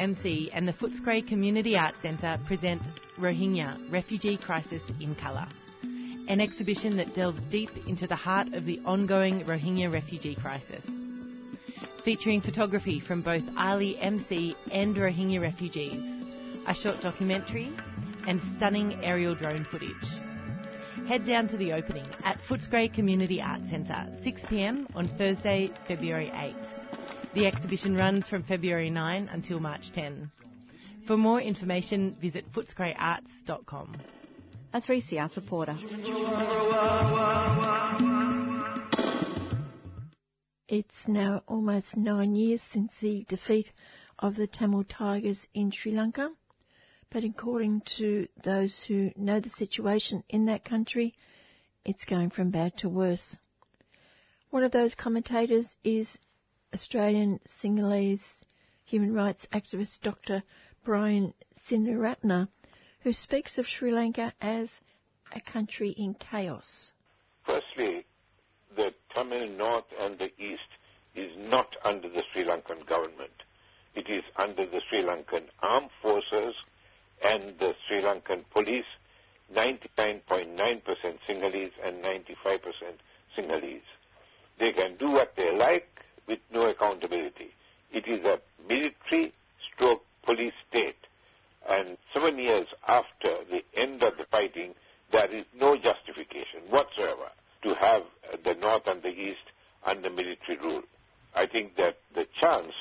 MC and the Footscray Community Arts Centre present Rohingya Refugee Crisis in Colour, an exhibition that delves deep into the heart of the ongoing Rohingya refugee crisis featuring photography from both Ali MC and Rohingya refugees, a short documentary, and stunning aerial drone footage. Head down to the opening at Footscray Community Arts Centre, 6pm on Thursday, February 8. The exhibition runs from February 9 until March 10. For more information, visit footscrayarts.com. A 3CR supporter. It's now almost nine years since the defeat of the Tamil Tigers in Sri Lanka, but according to those who know the situation in that country, it's going from bad to worse. One of those commentators is Australian Sinhalese human rights activist Dr. Brian Senewiratne, who speaks of Sri Lanka as a country in chaos. Firstly, the Tamil North and the East is not under the Sri Lankan government. It is under the Sri Lankan armed forces and the Sri Lankan police, 99.9% Sinhalese and 95% Sinhalese. They can do what they like with no accountability. It is a military stroke police state. And seven years after the end of the fighting, there is no justification whatsoever to have the North and the East under military rule. I think that the chance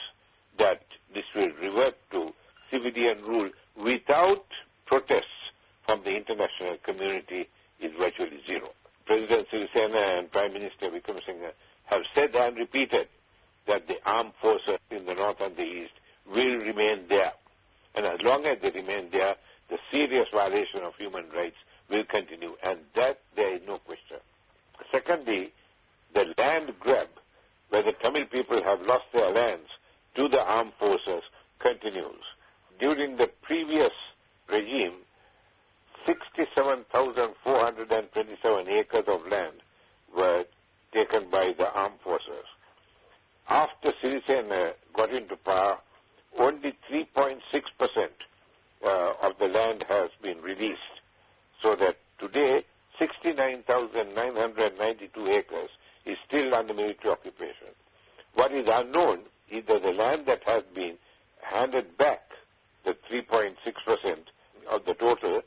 that this will revert to civilian rule without protests from the international community is virtually zero. President Sirisena and Prime Minister Wickremesinghe have said and repeated that the armed forces in the north and the east will remain there. And as long as they remain there, the serious violation of human rights will continue. And that there is no question. Secondly, the land grab, where the Tamil people have lost their lands to the armed forces, continues. During the previous regime, 67,427 acres of land were taken by the armed forces. After Sirisena got into power, only 3.6% uh, of the land has been released, so that today 69,992 acres is still under military occupation. What is unknown is that the land that has been handed back, the 3.6% of the total,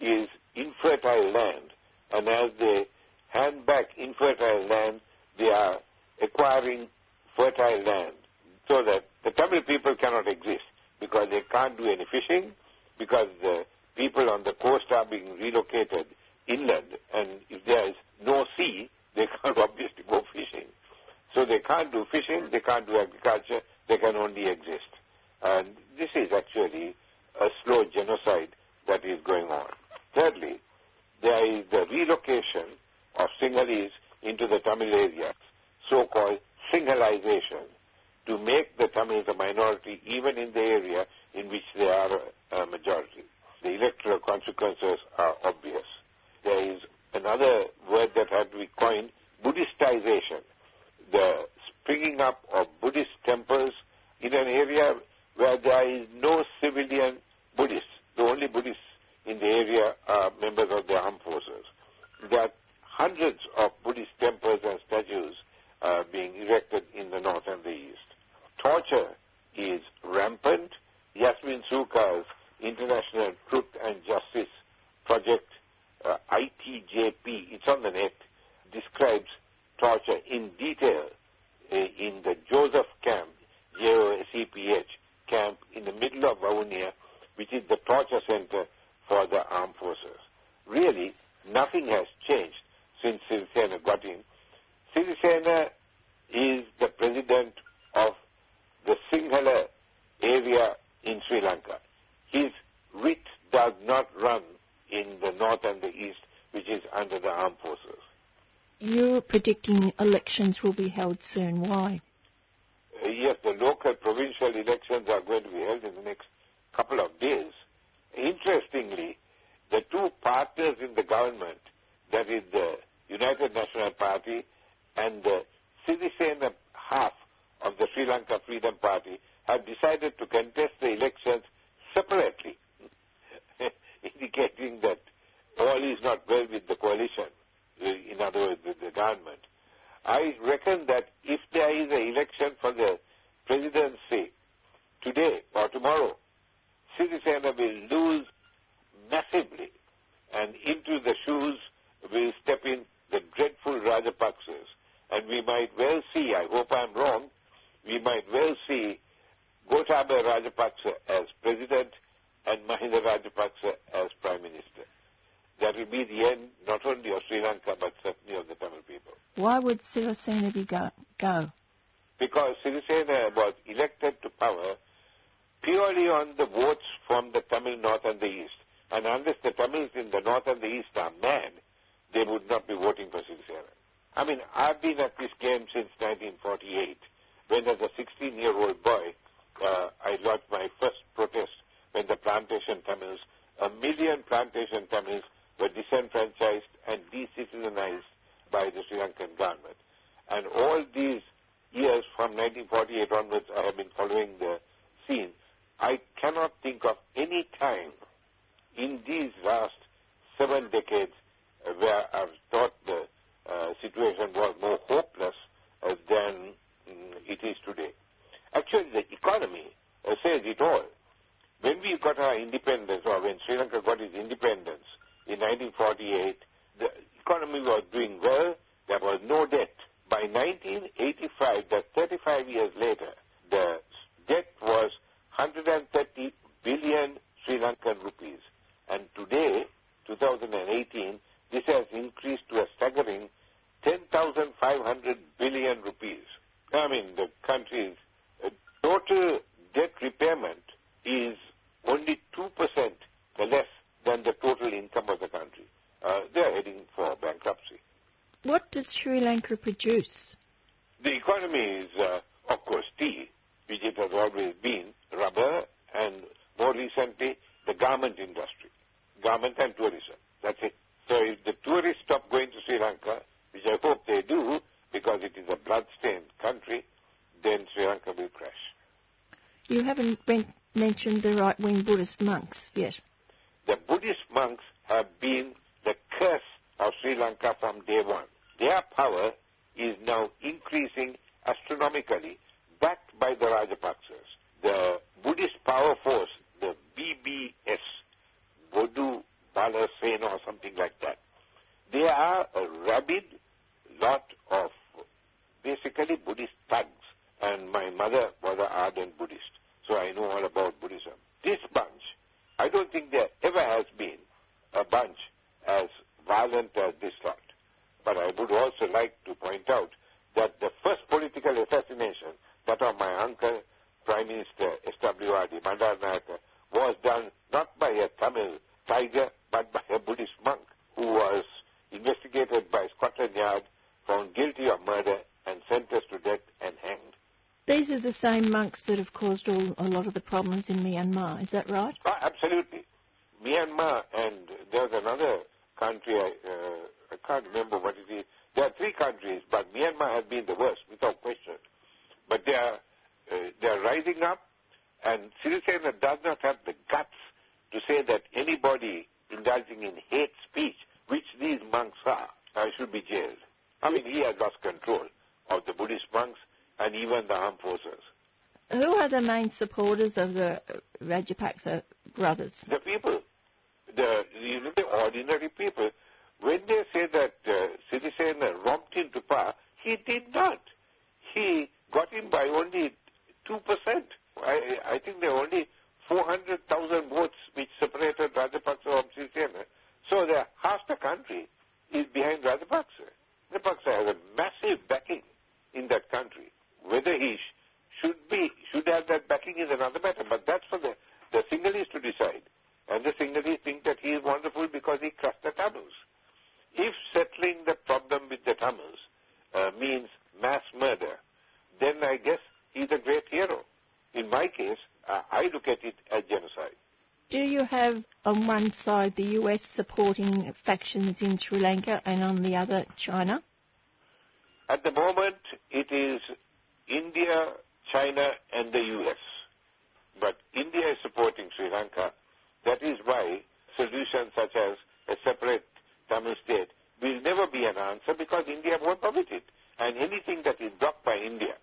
is infertile land. And as they hand back infertile land, they are acquiring fertile land so that the Tamil people cannot exist because they can't do any fishing, because the people on the coast are being relocated inland, and if there is no sea, they can't obviously go fishing. So they can't do fishing, they can't do agriculture, they can only exist. And this is actually a slow genocide that is going on. Thirdly, there is the relocation of Sinhalese into the Tamil areas, so-called Sinhalization, to make the Tamils a minority even in the area in which they are a majority. The electoral consequences are obvious. There is another word that had to be coined, Buddhistization. The springing up of Buddhist temples in an area where there is no civilian Buddhists. The only Buddhists in the area are members of the armed forces. There are hundreds of Buddhist temples and statues uh, being erected in the north and the east. Torture is rampant. Yasmin Sooka's International Truth and Justice Project, uh, ITJP, it's on the net, describes torture in detail uh, in the Joseph camp, J-O-S-E-P-H camp in the middle of Vavuniya, which is the torture center for the armed forces. Really, nothing has changed since Sirisena got in. Sirisena is the president of the Sinhala area in Sri Lanka. His writ does not run in the north and the east, which is under the armed forces. You're predicting elections will be held soon. Why? Uh, yes, the local provincial elections are going to be held in the next couple of days. Interestingly, the two partners in the government, that is the United National Party and the Sirisena half of the Sri Lanka Freedom Party, have decided to contest the elections separately, indicating that all is not well with the coalition, in other words, with the government. I reckon that if there is an election for the presidency today or tomorrow, Sirisena will lose massively and into the shoes will step in the dreadful Rajapaksas. And we might well see, I hope I'm wrong, we might well see Gotabaya Rajapaksa as president and Mahinda Rajapaksa as prime minister. That will be the end not only of Sri Lanka but certainly of the Tamil people. Why would Sirisena be go? go? Because Sirisena was elected to power purely on the votes from the Tamil North and the East. And unless the Tamils in the North and the East are mad, they would not be voting for Sirisena. I mean, I've been at this game since 1948, when as a 16-year-old boy, uh, I lodged my first protest when the plantation Tamils, a million plantation Tamils were disenfranchised and decitizenized by the Sri Lankan government. And all these years from 1948 onwards, I have been following the scene. I cannot think of any time in these last seven decades where I've thought the situation was more hopeless uh, than mm, it is today. Actually, the economy uh, says it all. When we got our independence, or when Sri Lanka got its independence in 1948, the economy was doing well. There was no debt. By 1985, that's 35 years later, the debt was 130 billion Sri Lankan rupees. And today, 2018, this has increased to a staggering 10,500 billion rupees. I mean, the country's uh, total debt repayment is only 2% less than the total income of the country. Uh, they're heading for bankruptcy. What does Sri Lanka produce? The economy is, uh, of course, tea, which it has always been, rubber, and more recently, the garment industry, garment and tourism. That's it. So if the tourists stop going to Sri Lanka, which I hope they do, because it is a blood-stained country, then Sri Lanka will crash. You haven't mentioned the right-wing Buddhist monks yet. The Buddhist monks have been the curse of Sri Lanka from day one. Their power is now increasing astronomically, backed by the Rajapaksas. The Buddhist power force, the BBS, Bodu Bala Sena or something like that, they are a rabid lot of basically Buddhist thugs. And my mother was an ardent Buddhist, so I know all about Buddhism. This bunch, I don't think there ever has been a bunch as violent as this lot. But I would also like to point out that the first political assassination, that of my uncle, Prime Minister S.W.R.D. Bandaranaike, was done not by a Tamil tiger, but by a Buddhist monk who was investigated by Scotland Yard, found guilty of murder, and sentenced to death and hanged. These are the same monks that have caused all, a lot of the problems in Myanmar, is that right? Oh, absolutely. Myanmar and there's another country, I, uh, I can't remember what it is. There are three countries, but Myanmar has been the worst, without question. But they are, uh, they are rising up, and Sirisena does not have the guts to say that anybody indulging in hate speech, which these monks are, uh, should be jailed. I mean, he has lost control of the Buddhist monks and even the armed forces. Who are the main supporters of the Rajapaksa brothers? The people, the, you know, the ordinary people. When they say that uh, Sirisena romped into power, he did not. He got in by only 2%. I, I think there are only 400,000 votes which separated Rajapaksa from Sirisena. So the, half the country is behind Rajapaksa. Rajapaksa has a massive backing in that country. Whether he sh- should be should have that backing is another matter, but that's for the, the Sinhalese to decide. And the Sinhalese think that he is wonderful because he crushed the Tamils. If settling the problem with the Tamils uh, means mass murder, then I guess he's a great hero. In my case, uh, I look at it as genocide. Do you have on one side the US supporting factions in Sri Lanka and on the other China? At the moment, it is India, China, and the US. But India is supporting Sri Lanka. That is why solutions such as a separate Tamil state will never be an answer because India won't permit it. And anything that is blocked by India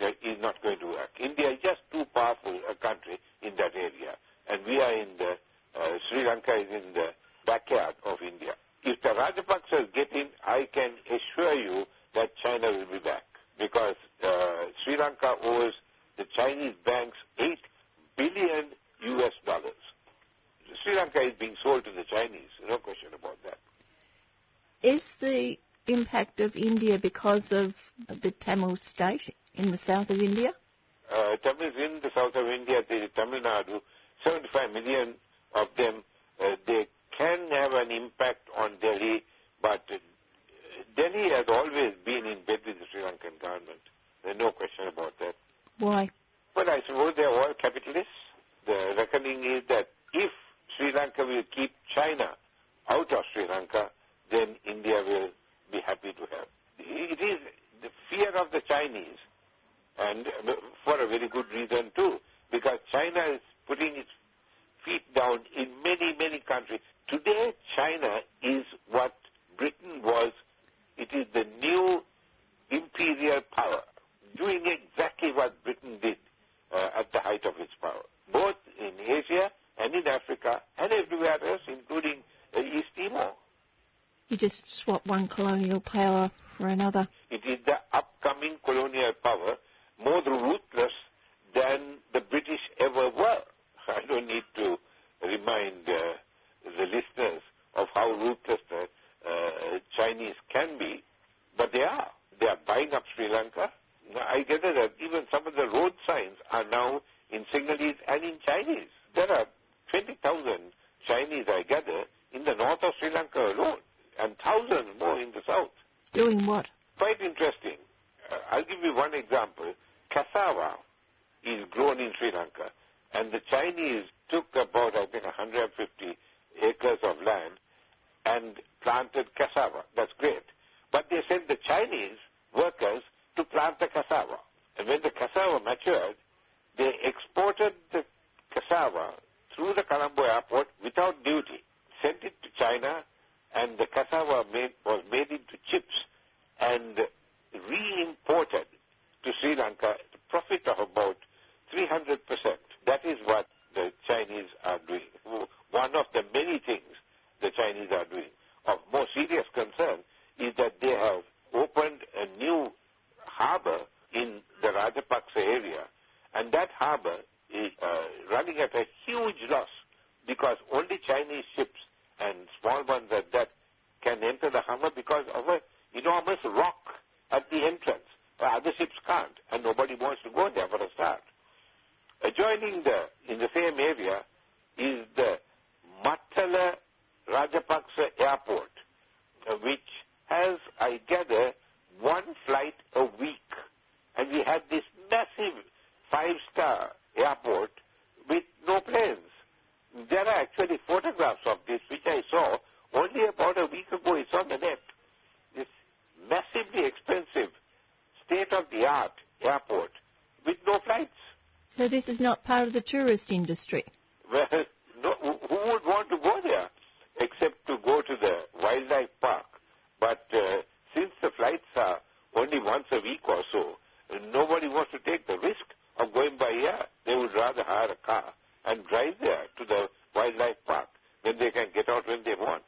uh, is not going to work. India is just too powerful a country in that area. And we are in the, uh, Sri Lanka is in the backyard of India. If the Rajapaksas get in, I can assure you that China will be back because uh, Sri Lanka owes the Chinese banks 8 billion US dollars. Sri Lanka is being sold to the Chinese, no question about that. Is the impact of Of the Tamil state in the south of India? Uh, Tamils in the south of India, the Tamil Nadu, 75 million of them, uh, they can have an impact on Delhi, but uh, Delhi has always been in bed with the Sri Lankan government. There's no question about that. Why? Well, I suppose they're all capitalists. The reckoning is that if Sri Lanka will keep China out of Sri Lanka, then India will be happy to have. It is the fear of the Chinese, and for a very good reason too, because China is putting its feet down in many, many countries. Today, China is what Britain was. It is the new imperial power, doing exactly what Britain did uh, at the height of its power, both in Asia and in Africa and everywhere else, including uh, East Timor. You just swap one colonial power for another. It is the upcoming colonial power more ruthless than the British ever were. I don't need to remind uh, the listeners of how ruthless the uh, Chinese can be, but they are. They are buying up Sri Lanka. Now, I gather that even some of the road signs are now in Sinhalese and in Chinese. There are 20,000 Chinese, I gather, in the north of Sri Lanka alone, and thousands more in the south. Doing what? Quite interesting. Uh, I'll give you one example. Cassava is grown in Sri Lanka, and the Chinese took about, I think, 150 acres of land and planted cassava. That's great. But they sent the Chinese workers to plant the cassava. And when the cassava matured, they exported the cassava through the Colombo airport without duty, sent it to China, and the cassava made, was made into chips and re-imported to Sri Lanka at a profit of about 300%. That is what the Chinese are doing. One of the many things the Chinese are doing. Of more serious concern is that they have opened a new harbor in the Rajapaksa area, and that harbor is uh, running at a huge loss because only Chinese ships and small ones at that can enter the harbor because of an enormous rock at the entrance. Well, other ships can't, and nobody wants to go there for a start. Adjoining the, in the same area, is the Mattala Rajapaksa Airport, uh, which has, I gather, one flight a week. And we have this massive five-star airport with no planes. There are actually photographs of this, which I saw only about a week ago. It's on the net. Massively expensive, state-of-the-art airport with no flights. So this is not part of the tourist industry? Well, no, who would want to go there except to go to the wildlife park? But uh, since the flights are only once a week or so, nobody wants to take the risk of going by air. They would rather hire a car and drive there to the wildlife park Then they can get out when they want.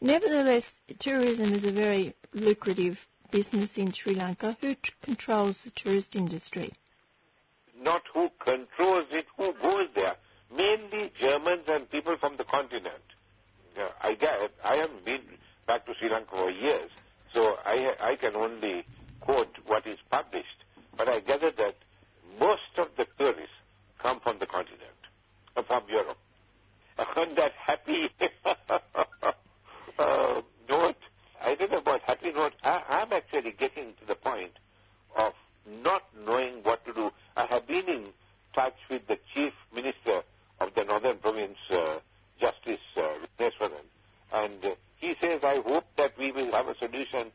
Nevertheless, tourism is a very lucrative business in Sri Lanka. Who controls the tourist industry? Not who controls it, who goes there. Mainly Germans and people from the continent. I I haven't been back to Sri Lanka for years, so I, I can only quote what is published. But I gather that most of the tourists come from the continent, uh, from Europe. On that happy uh, note, I know about happy note. I, I'm actually getting to the point of not knowing what to do. I have been in touch with the chief minister of the northern province, uh, Justice uh, Vigneswaran, and uh, he says, I hope that we will have a solution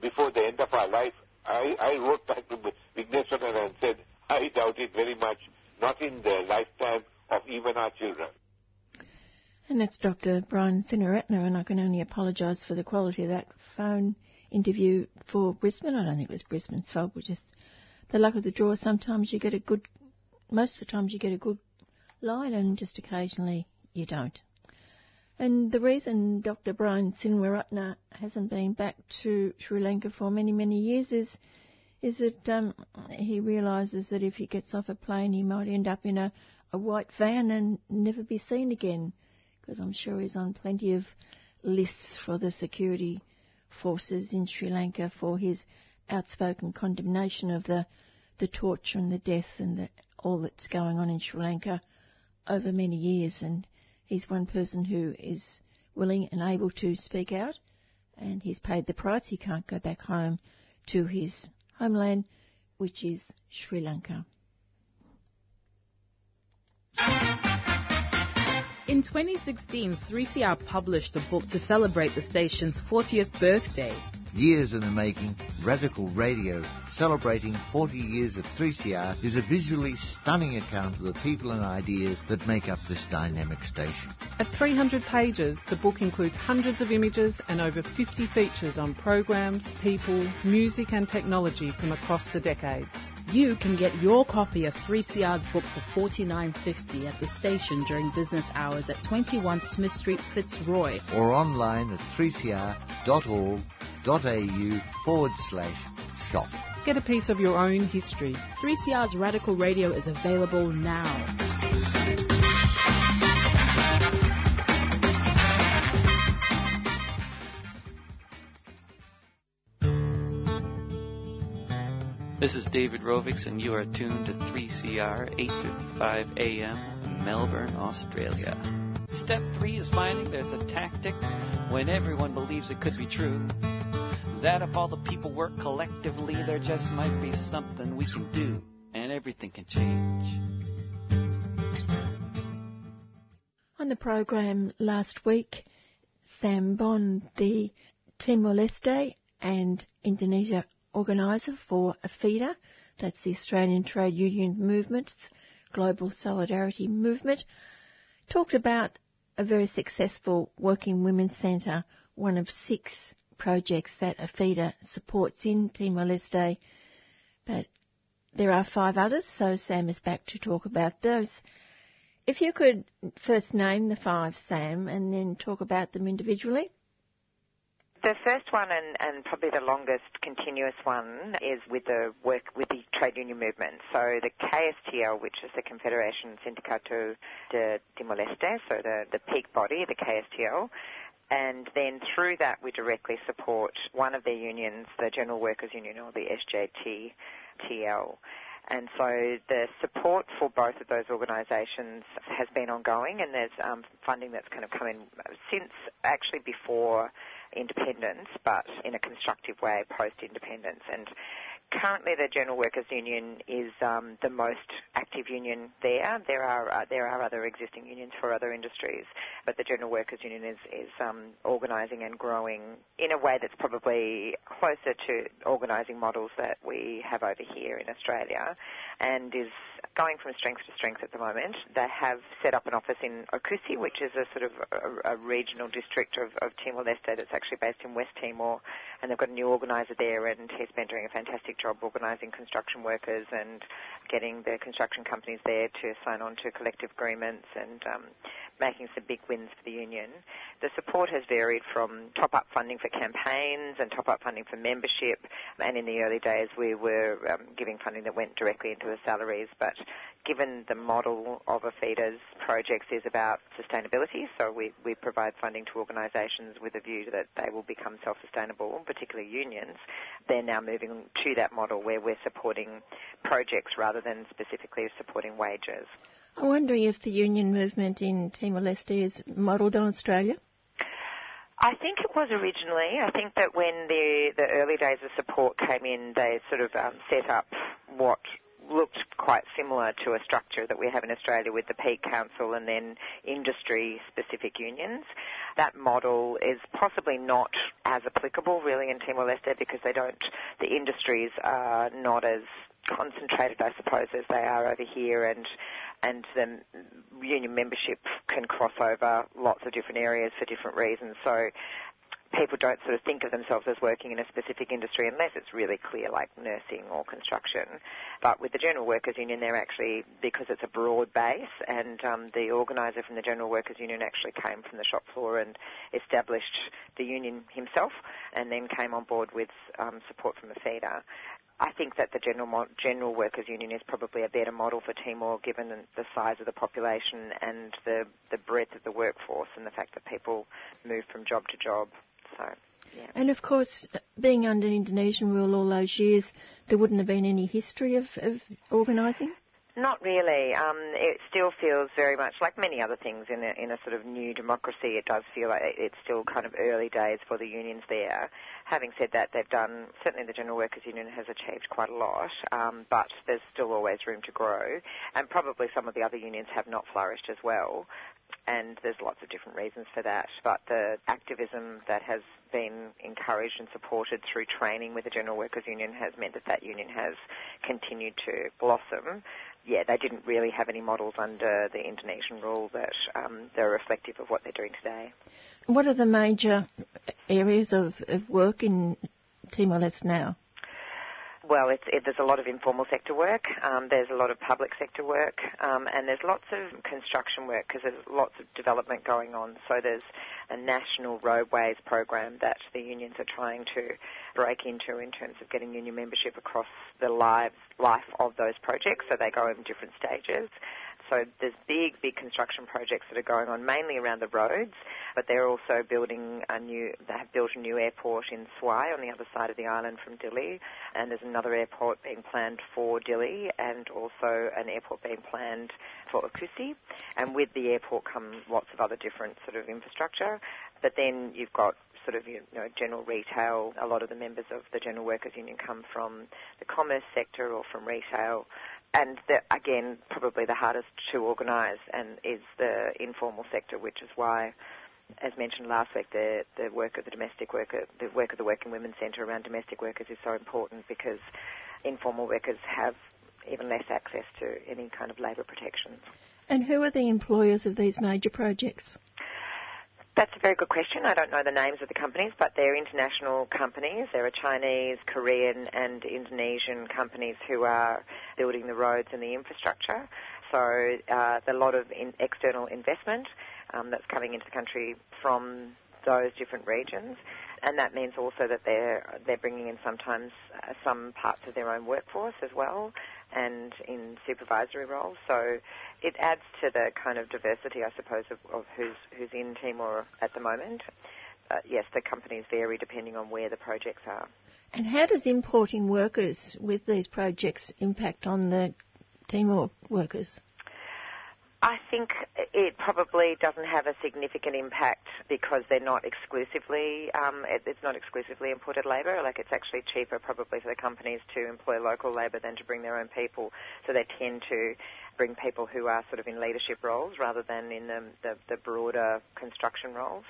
before the end of our life. I, I wrote back to Vigneswaran and said, I doubt it very much, not in the lifetime of even our children. And that's Dr. Brian Senewiratne, and I can only apologise for the quality of that phone interview for Brisbane. I don't think it was Brisbane's fault, but just the luck of the draw. Sometimes you get a good, most of the times you get a good line, and just occasionally you don't. And the reason Dr. Brian Senewiratne hasn't been back to Sri Lanka for many, many years is is that um, he realises that if he gets off a plane, he might end up in a, a white van and never be seen again because I'm sure he's on plenty of lists for the security forces in Sri Lanka for his outspoken condemnation of the the torture and the death and the, all that's going on in Sri Lanka over many years. And he's one person who is willing and able to speak out, and he's paid the price. He can't go back home to his homeland, which is Sri Lanka. In 2016, 3CR published a book to celebrate the station's 40th birthday. Years in the making, Radical Radio, celebrating 40 years of 3CR, is a visually stunning account of the people and ideas that make up this dynamic station. At 300 pages, the book includes hundreds of images and over 50 features on programs, people, music and technology from across the decades. You can get your copy of 3CR's book for $49.50 at the station during business hours at 21 Smith Street, Fitzroy. Or online at 3cr.org au forward slash shop. Get a piece of your own history. 3CR's Radical Radio is available now. This is David Rovics, and you are tuned to 3CR 8:55 a.m. Melbourne, Australia. Step three is finding there's a tactic when everyone believes it could be true. That if all the people work collectively, there just might be something we can do, and everything can change. On the program last week, Sam Bond, the Timor-Leste and Indonesia organiser for APHEDA, that's the Australian Trade Union Movement's Global Solidarity Movement, talked about a very successful Working Women's Centre, one of six projects that APHEDA supports in Timor-Leste, but there are five others, so Sam is back to talk about those. If you could first name the five, Sam, and then talk about them individually. The first one and, and, probably the longest continuous one is with the work with the trade union movement. So the KSTL, which is the Confederation Sindicato de Timor-Leste, so the, the peak body, the KSTL, and then through that we directly support one of their unions, the General Workers Union or the SJTTL. And so the support for both of those organisations has been ongoing, and there's um, funding that's kind of come in since actually before independence, but in a constructive way post independence. And currently the General Workers Union is um, the most active union there. There are uh, there are other existing unions for other industries, but the General Workers Union is is um, organising and growing in a way that's probably closer to organising models that we have over here in Australia, and is going from strength to strength at the moment. They have set up an office in Oecusse, which is a sort of a, a regional district of, of Timor-Leste that's actually based in West Timor, and they've got a new organiser there, and he's been doing a fantastic job organising construction workers and getting the construction companies there to sign on to collective agreements and um, making some big wins for the union. The support has varied from top-up funding for campaigns and top-up funding for membership, and in the early days we were um, giving funding that went directly into the salaries, but given the model of a feeder's projects is about sustainability, so we, we provide funding to organisations with a view that they will become self-sustainable, particularly unions, they're now moving to that model where we're supporting projects rather than specifically supporting wages. I'm wondering if the union movement in Timor-Leste is modelled on Australia? I think it was originally. I think that when the the early days of support came in, they sort of um, set up what looked quite similar to a structure that we have in Australia with the Peak Council and then industry-specific unions. That model is possibly not as applicable really in Timor-Leste because they don't, the industries are not as concentrated, I suppose, as they are over here and and the union membership can cross over lots of different areas for different reasons. So people don't sort of think of themselves as working in a specific industry unless it's really clear, like nursing or construction. But with the General Workers Union, they're actually, because it's a broad base, and um, the organiser from the General Workers Union actually came from the shop floor and established the union himself, and then came on board with um, support from the APHEDA. I think that the General, General Workers Union is probably a better model for Timor given the size of the population and the, the breadth of the workforce and the fact that people move from job to job. So, yeah. And of course, being under Indonesian rule all those years, there wouldn't have been any history of, of organising? Not really. Um, it still feels very much like many other things in a, in a sort of new democracy. It does feel like it's still kind of early days for the unions there. Having said that, they've done, certainly the General Workers Union has achieved quite a lot, um, but there's still always room to grow. And probably some of the other unions have not flourished as well and there's lots of different reasons for that. But the activism that has been encouraged and supported through training with the General Workers Union has meant that that union has continued to blossom. Yeah, they didn't really have any models under the Indonesian rule that um, they're reflective of what they're doing today. What are the major areas of, of work in Timor-Leste now? Well, it, there's a lot of informal sector work, um, there's a lot of public sector work, um, and there's lots of construction work because there's lots of development going on. So there's a national roadways program that the unions are trying to break into in terms of getting union membership across the lives, life of those projects. So they go in different stages. So there's big, big construction projects that are going on, mainly around the roads, but they're also building a new, they have built a new airport in Suai on the other side of the island from Dili, and there's another airport being planned for Dili, and also an airport being planned for Oecusse. And with the airport come lots of other different sort of infrastructure. But then you've got sort of you know general retail. A lot of the members of the General Workers Union come from the commerce sector or from retail and again, probably the hardest to organise and is the informal sector, which is why, as mentioned last week, the, the work of the domestic worker, the work of the Working Women's Centre around domestic workers is so important because informal workers have even less access to any kind of labour protections. And who are the employers of these major projects? That's a very good question. I don't know the names of the companies, but they're international companies. There are Chinese, Korean, and Indonesian companies who are building the roads and the infrastructure. So uh, there's a lot of in external investment um, that's coming into the country from those different regions, and that means also that they're they're bringing in sometimes uh, some parts of their own workforce as well and in supervisory roles. So it adds to the kind of diversity, I suppose, of, of who's who's in Timor at the moment. uh, yes, the companies vary depending on where the projects are. And how does importing workers with these projects impact on the Timor workers? I think it probably doesn't have a significant impact because they're not exclusively, um, it, it's not exclusively imported labour. Like it's actually cheaper probably for the companies to employ local labour than to bring their own people. So they tend to bring people who are sort of in leadership roles rather than in the, the, the broader construction roles.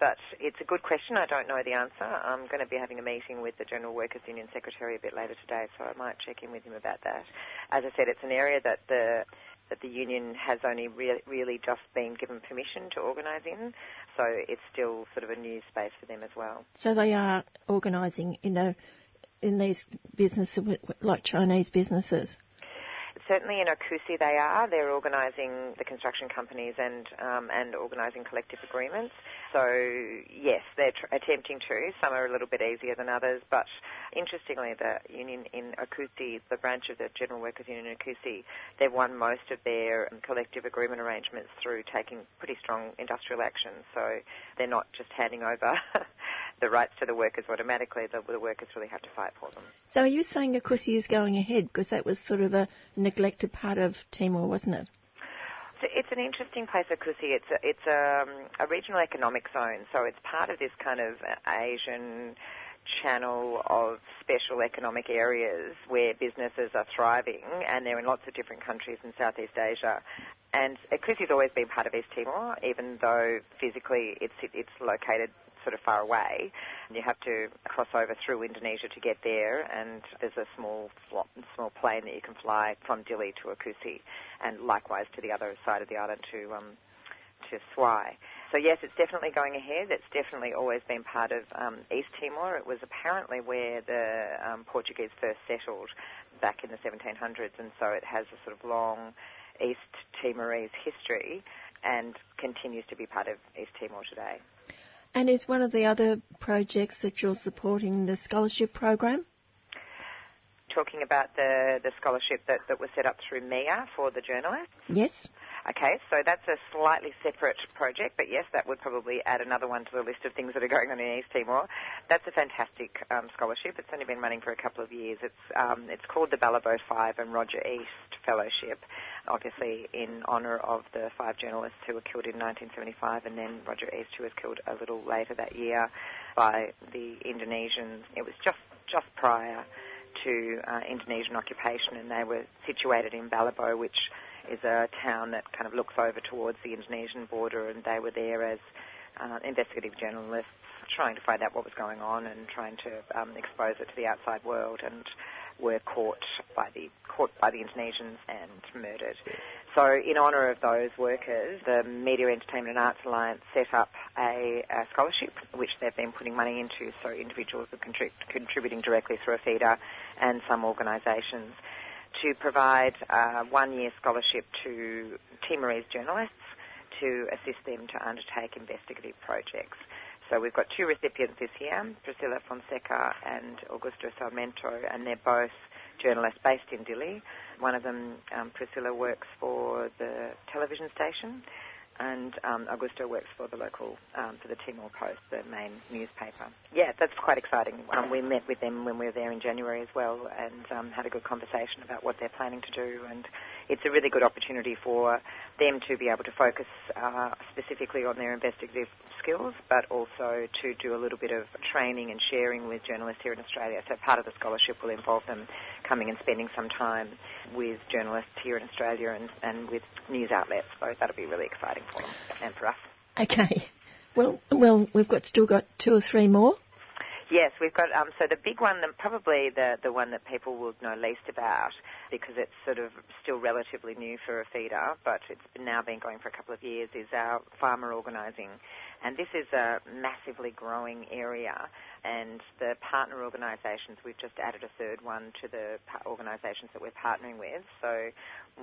But it's a good question. I don't know the answer. I'm going to be having a meeting with the General Workers Union Secretary a bit later today, so I might check in with him about that. As I said, it's an area that the that the union has only re- really just been given permission to organise in, so it's still sort of a new space for them as well. So they are organising in a in these businesses like Chinese businesses. Certainly in Oecusse they are. They're organising the construction companies and um, and organising collective agreements. So yes, they're tr- attempting to. Some are a little bit easier than others, but interestingly, the union in Oecusse, the branch of the General Workers Union in Okusi, they've won most of their collective agreement arrangements through taking pretty strong industrial action. So they're not just handing over the rights to the workers automatically. The, the workers really have to fight for them. So are you saying Oecusse is going ahead because that was sort of a neglected part of Timor, wasn't it? it's an interesting place, Oecusse. It's a, it's a, um, a regional economic zone, so it's part of this kind of Asian channel of special economic areas where businesses are thriving, and they're in lots of different countries in Southeast Asia. And Oecusse's always been part of East Timor, even though physically it's it's located sort of far away. You have to cross over through Indonesia to get there, and there's a small small plane that you can fly from Dili to Oecusse, and likewise to the other side of the island to um, to Suai. So yes, it's definitely going ahead. It's definitely always been part of um, East Timor. It was apparently where the um, Portuguese first settled back in the 1700s, and so it has a sort of long East Timorese history and continues to be part of East Timor today. And is one of the other projects that you're supporting the scholarship program? Talking about the, the scholarship that, that was set up through MEAA for the journalists? Yes. Okay, so that's a slightly separate project, but yes, that would probably add another one to the list of things that are going on in East Timor. That's a fantastic um, scholarship. It's only been running for a couple of years. It's um, it's called the Balibo Five and Roger East Fellowship, obviously in honour of the five journalists who were killed in 1975, and then Roger East, who was killed a little later that year by the Indonesians. It was just just prior to uh, Indonesian occupation, and they were situated in Balibo, which is a town that kind of looks over towards the Indonesian border, and they were there as uh, investigative journalists trying to find out what was going on and trying to um, expose it to the outside world, and were caught by the caught by the Indonesians and murdered. So, in honour of those workers, the Media, Entertainment and Arts Alliance set up a, a scholarship, which they've been putting money into, so individuals are contrib- contributing directly through APHEDA and some organisations to provide a one-year scholarship to Timorese journalists to assist them to undertake investigative projects. So we've got two recipients this year, Priscilla Fonseca and Augusto Sarmento, and they're both journalists based in Dili. One of them, um, Priscilla, works for the television station, and um, Augusto works for the local, um, for the Timor Post, the main newspaper. Yeah, that's quite exciting. Um, we met with them when we were there in January as well and um, had a good conversation about what they're planning to do. And it's a really good opportunity for them to be able to focus uh, specifically on their investigative skills, but also to do a little bit of training and sharing with journalists here in Australia. So part of the scholarship will involve them coming and spending some time with journalists here in Australia and, and with news outlets. So that'll be really exciting for them and for us. Okay. Well, well, we've got still got two or three more. Yes, we've got um, so the big one, probably the the one that people will know least about because it's sort of still relatively new for APHEDA, but it's now been going for a couple of years. Is our farmer organising, and this is a massively growing area and the partner organisations, we've just added a third one to the organisations that we're partnering with. So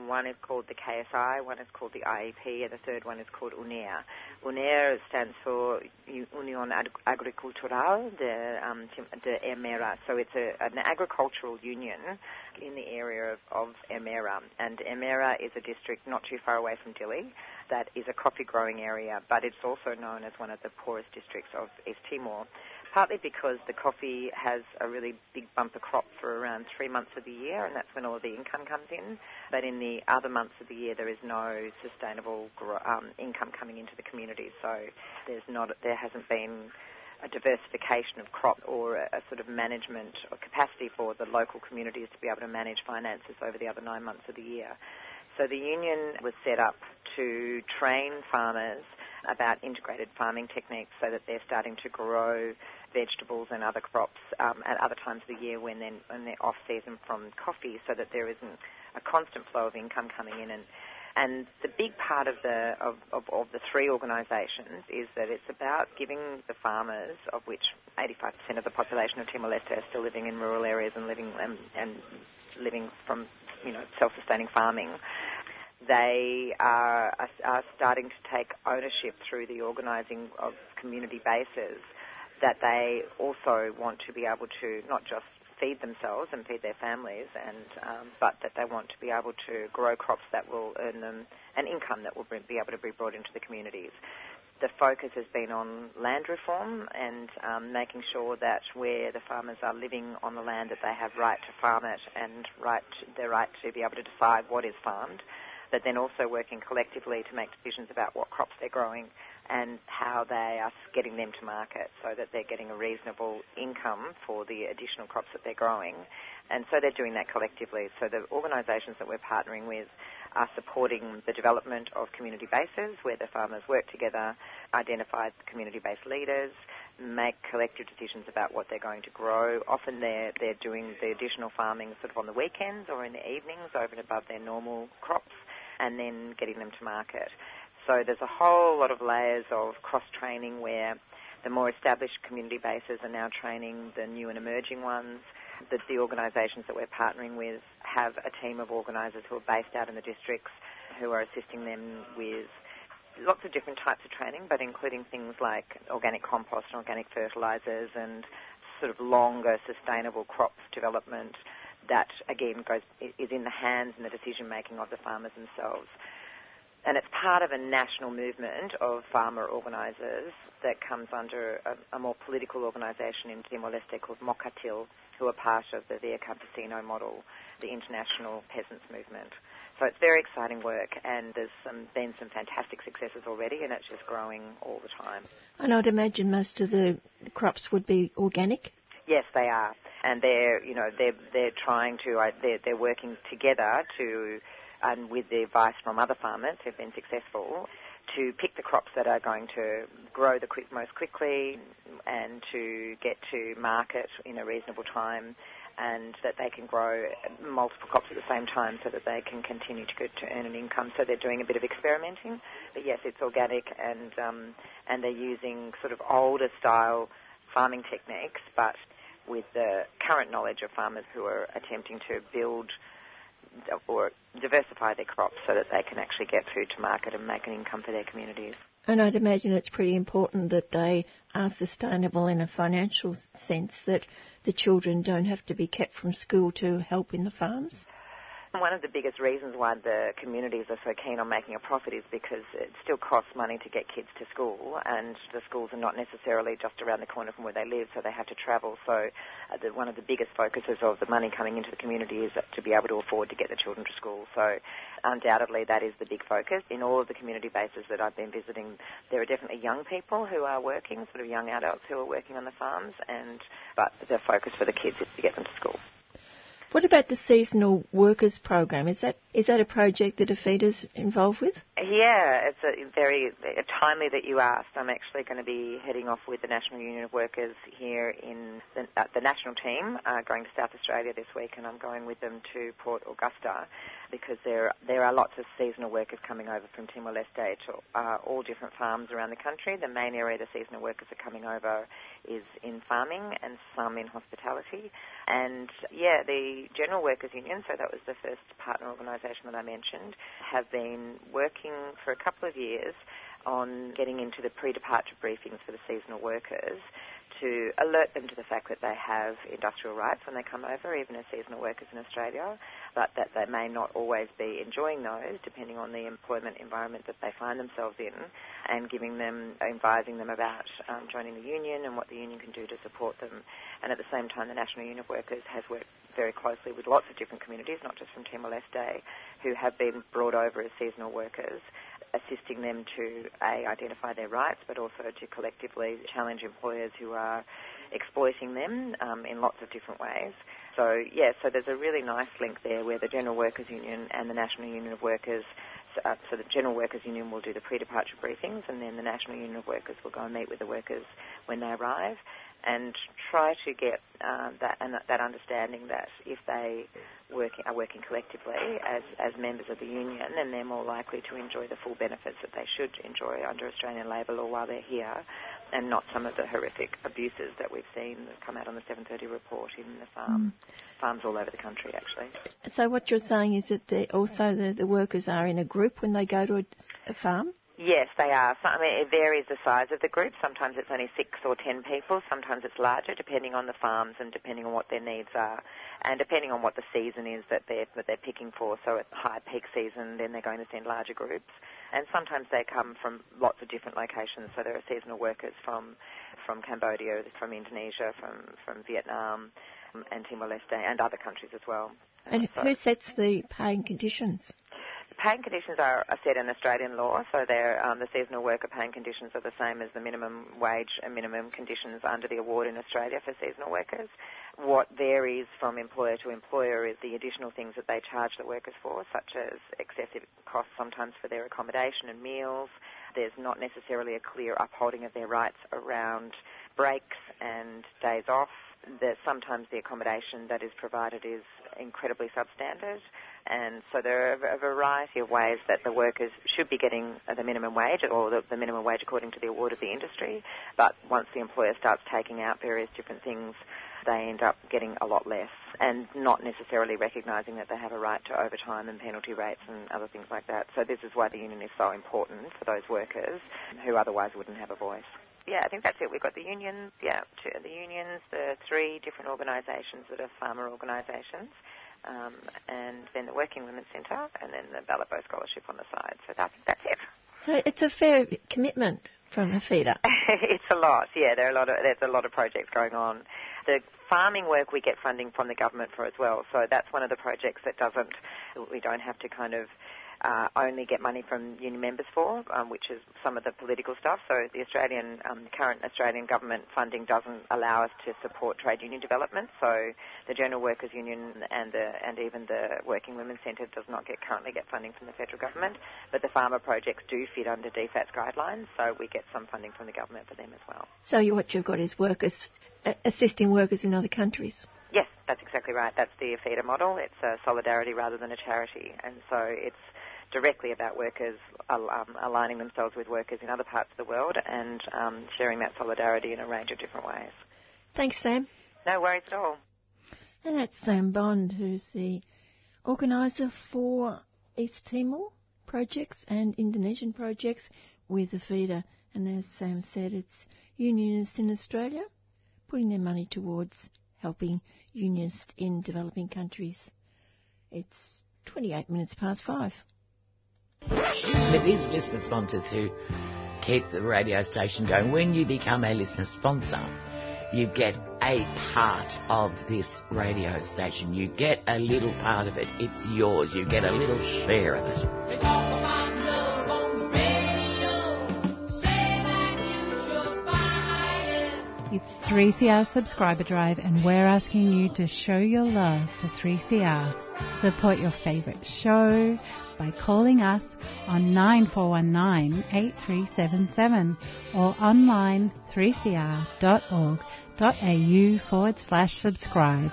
one is called the KSI, one is called the IEP, and the third one is called UNER. UNER stands for Union Agricultural de, um, de Ermera. So it's a, an agricultural union in the area of, of Ermera. And Ermera is a district not too far away from Dili that is a coffee growing area, but it's also known as one of the poorest districts of East Timor partly because the coffee has a really big bumper crop for around three months of the year, and that's when all of the income comes in. But in the other months of the year, there is no sustainable um, income coming into the community, so there's not, there hasn't been a diversification of crop or a, a, sort of management or capacity for the local communities to be able to manage finances over the other nine months of the year. So the union was set up to train farmers about integrated farming techniques so that they're starting to grow vegetables and other crops um, at other times of the year when they're, when they're off season from coffee so that there isn't a constant flow of income coming in. And and the big part of the of, of, of the three organisations is that it's about giving the farmers, of which 85% of the population of Timor-Leste are still living in rural areas and living um, and living from you know self-sustaining farming, they are, are starting to take ownership through the organising of community bases that they also want to be able to not just feed themselves and feed their families, and um, but that they want to be able to grow crops that will earn them an income that will be able to be brought into the communities. The focus has been on land reform and um, making sure that where the farmers are living on the land, that they have right to farm it and right to, right to be able to decide what is farmed but then also working collectively to make decisions about what crops they're growing and how they are getting them to market so that they're getting a reasonable income for the additional crops that they're growing. And so they're doing that collectively. So the organisations that we're partnering with are supporting the development of community bases where the farmers work together, identify community-based leaders, make collective decisions about what they're going to grow. Often they're, they're doing the additional farming sort of on the weekends or in the evenings over and above their normal crops and then getting them to market. So there's a whole lot of layers of cross training where the more established community bases are now training the new and emerging ones. That the organisations that we're partnering with have a team of organisers who are based out in the districts who are assisting them with lots of different types of training, but including things like organic compost and organic fertilisers and sort of longer sustainable crops development that again goes is in the hands and the decision making of the farmers themselves. And it's part of a national movement of farmer organisers that comes under a, a more political organisation in Timor-Leste called Mokatil, who are part of the Via Campesino model, the international peasants movement. So it's very exciting work, and there's some, been some fantastic successes already, and it's just growing all the time. And I'd imagine most of the crops would be organic. Yes, they are and they're you know they're they're trying to uh, they're they're working together to and with the advice from other farmers who've been successful to pick the crops that are going to grow the quick, most quickly and to get to market in a reasonable time and that they can grow multiple crops at the same time so that they can continue to, to earn an income. So they're doing a bit of experimenting. But yes, it's organic and, um, and they're using sort of older style farming techniques, but with the current knowledge of farmers who are attempting to build or diversify their crops so that they can actually get food to market and make an income for their communities. And I'd imagine it's pretty important that they are sustainable in a financial sense, that the children don't have to be kept from school to help in the farms. One of the biggest reasons why the communities are so keen on making a profit is because it still costs money to get kids to school, and the schools are not necessarily just around the corner from where they live, so they have to travel. So, uh, the, one of the biggest focuses of the money coming into the community is to be able to afford to get the children to school. So, undoubtedly, that is the big focus. In all of the community bases that I've been visiting, there are definitely young people who are working, sort of young adults who are working on the farms, and but the focus for the kids is to get them to school. What about the seasonal workers program? Is that is that a project that APHEDA's involved with? Yeah, it's a very timely that you asked. I'm actually going to be heading off with the National Union of Workers here in the, uh, the national team, uh, going to South Australia this week, and I'm going with them to Port Augusta because there there are lots of seasonal workers coming over from Timor Leste to uh, all different farms around the country. The main area the seasonal workers are coming over is in farming and some in hospitality. And yeah, the General Workers Union, so that was the first partner organisation that I mentioned, have been working for a couple of years on getting into the pre-departure briefings for the seasonal workers to alert them to the fact that they have industrial rights when they come over, even as seasonal workers in Australia, but that they may not always be enjoying those depending on the employment environment that they find themselves in, and giving them, advising them about um, joining the union and what the union can do to support them. And at the same time, the National Union of Workers has worked very closely with lots of different communities, not just from Timor-Leste, who have been brought over as seasonal workers assisting them to a identify their rights, but also to collectively challenge employers who are exploiting them um, in lots of different ways. So yeah, so there's a really nice link there where the General Workers Union and the National Union of Workers. Uh, so the General Workers Union will do the pre-departure briefings, and then the National Union of Workers will go and meet with the workers when they arrive and try to get uh, that and that understanding that if they work, are working collectively as, as members of the union, then they're more likely to enjoy the full benefits that they should enjoy under Australian labour law while they're here, and not some of the horrific abuses that we've seen that come out on the 7:30 report in the farm mm. farms all over the country, actually. So what you're saying is that also the, the workers are in a group when they go to a, a farm. Yes, they are. So, I mean, it varies the size of the group. Sometimes it's only six or ten people. Sometimes it's larger, depending on the farms and depending on what their needs are, and depending on what the season is that they're that they're picking for. So at high peak season, then they're going to send larger groups, and sometimes they come from lots of different locations. So there are seasonal workers from from Cambodia, from Indonesia, from from Vietnam, um, and Timor Leste, and other countries as well. And so, who sets the paying conditions? Paying conditions are, are set in Australian law, so um, the seasonal worker paying conditions are the same as the minimum wage and minimum conditions under the award in Australia for seasonal workers. What varies from employer to employer is the additional things that they charge the workers for, such as excessive costs sometimes for their accommodation and meals. There's not necessarily a clear upholding of their rights around breaks and days off. That sometimes the accommodation that is provided is incredibly substandard and so there are a variety of ways that the workers should be getting the minimum wage or the, the, minimum wage according to the award of the industry. But once the employer starts taking out various different things, they end up getting a lot less and not necessarily recognising that they have a right to overtime and penalty rates and other things like that. So this is why the union is so important for those workers who otherwise wouldn't have a voice yeah, I think that's it. We've got the unions, yeah, the unions, the three different organisations that are farmer organisations, um, and then the Working Women's Centre, and then the Ballot Scholarship on the side. So that, that's it. So it's a fair commitment from APHEDA. it's a lot, yeah. There are a lot of there's a lot of projects going on. The farming work we get funding from the government for as well. So that's one of the projects that doesn't we don't have to kind of uh, only get money from union members for, um, which is some of the political stuff. So the Australian um, current Australian government funding doesn't allow us to support trade union development. So the General Workers Union and the, and even the Working Women's Centre does not get currently get funding from the federal government, but the farmer projects do fit under DFAT's guidelines. So we get some funding from the government for them as well. So what you've got is workers assisting workers in other countries. Yes, that's exactly right. That's the APHEDA model. It's a solidarity rather than a charity, and so it's directly about workers um, aligning themselves with workers in other parts of the world and um, sharing that solidarity in a range of different ways. Thanks, Sam. No worries at all. And that's Sam Bond, who's the organiser for East Timor projects and Indonesian projects with the APHEDA. And as Sam said, it's unionists in Australia putting their money towards helping unionists in developing countries. It's 28 minutes past five. It is listener sponsors who keep the radio station going. When you become a listener sponsor, you get a part of this radio station. You get a little part of it. It's yours. You get a little share of it. It's 3CR Subscriber Drive, and we're asking you to show your love for 3CR. Support your favourite show, by calling us on 9419 8377 or online 3cr.org.au forward slash subscribe.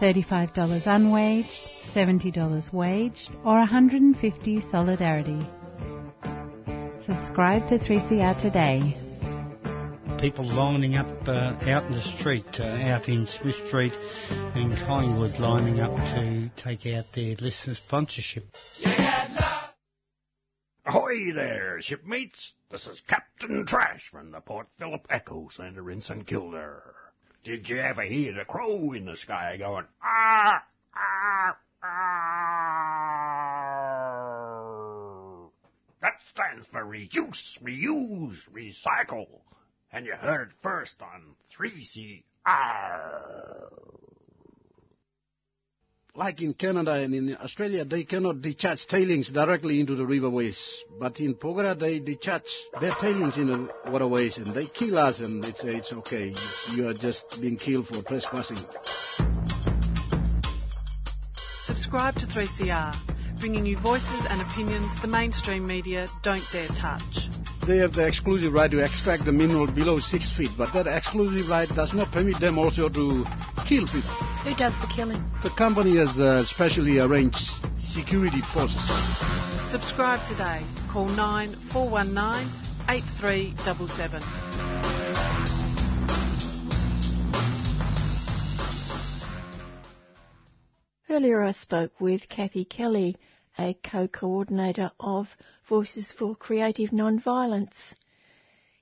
$35 unwaged, $70 waged, or 150 solidarity. Subscribe to 3CR today people lining up uh, out in the street, uh, out in Smith Street and Collingwood, lining up to take out their listener sponsorship. Ahoy there, shipmates. This is Captain Trash from the Port Phillip EcoCentre in St Kilda. Did you ever hear the crow in the sky going, ah, ah, ah? That stands for reduce, reuse, recycle. And you heard it first on 3CR. Like in Canada and in Australia, they cannot discharge tailings directly into the riverways. But in Porgera, they discharge their tailings in the waterways and they kill us and they say it's okay. You are just being killed for trespassing. Subscribe to 3CR, bringing you voices and opinions the mainstream media don't dare touch. They have the exclusive right to extract the mineral below six feet, but that exclusive right does not permit them also to kill people. Who does the killing? The company has uh, specially arranged security forces. Subscribe today. Call 9419 8377. Earlier I spoke with Kathy Kelly, a co-coordinator of Voices for Creative Nonviolence.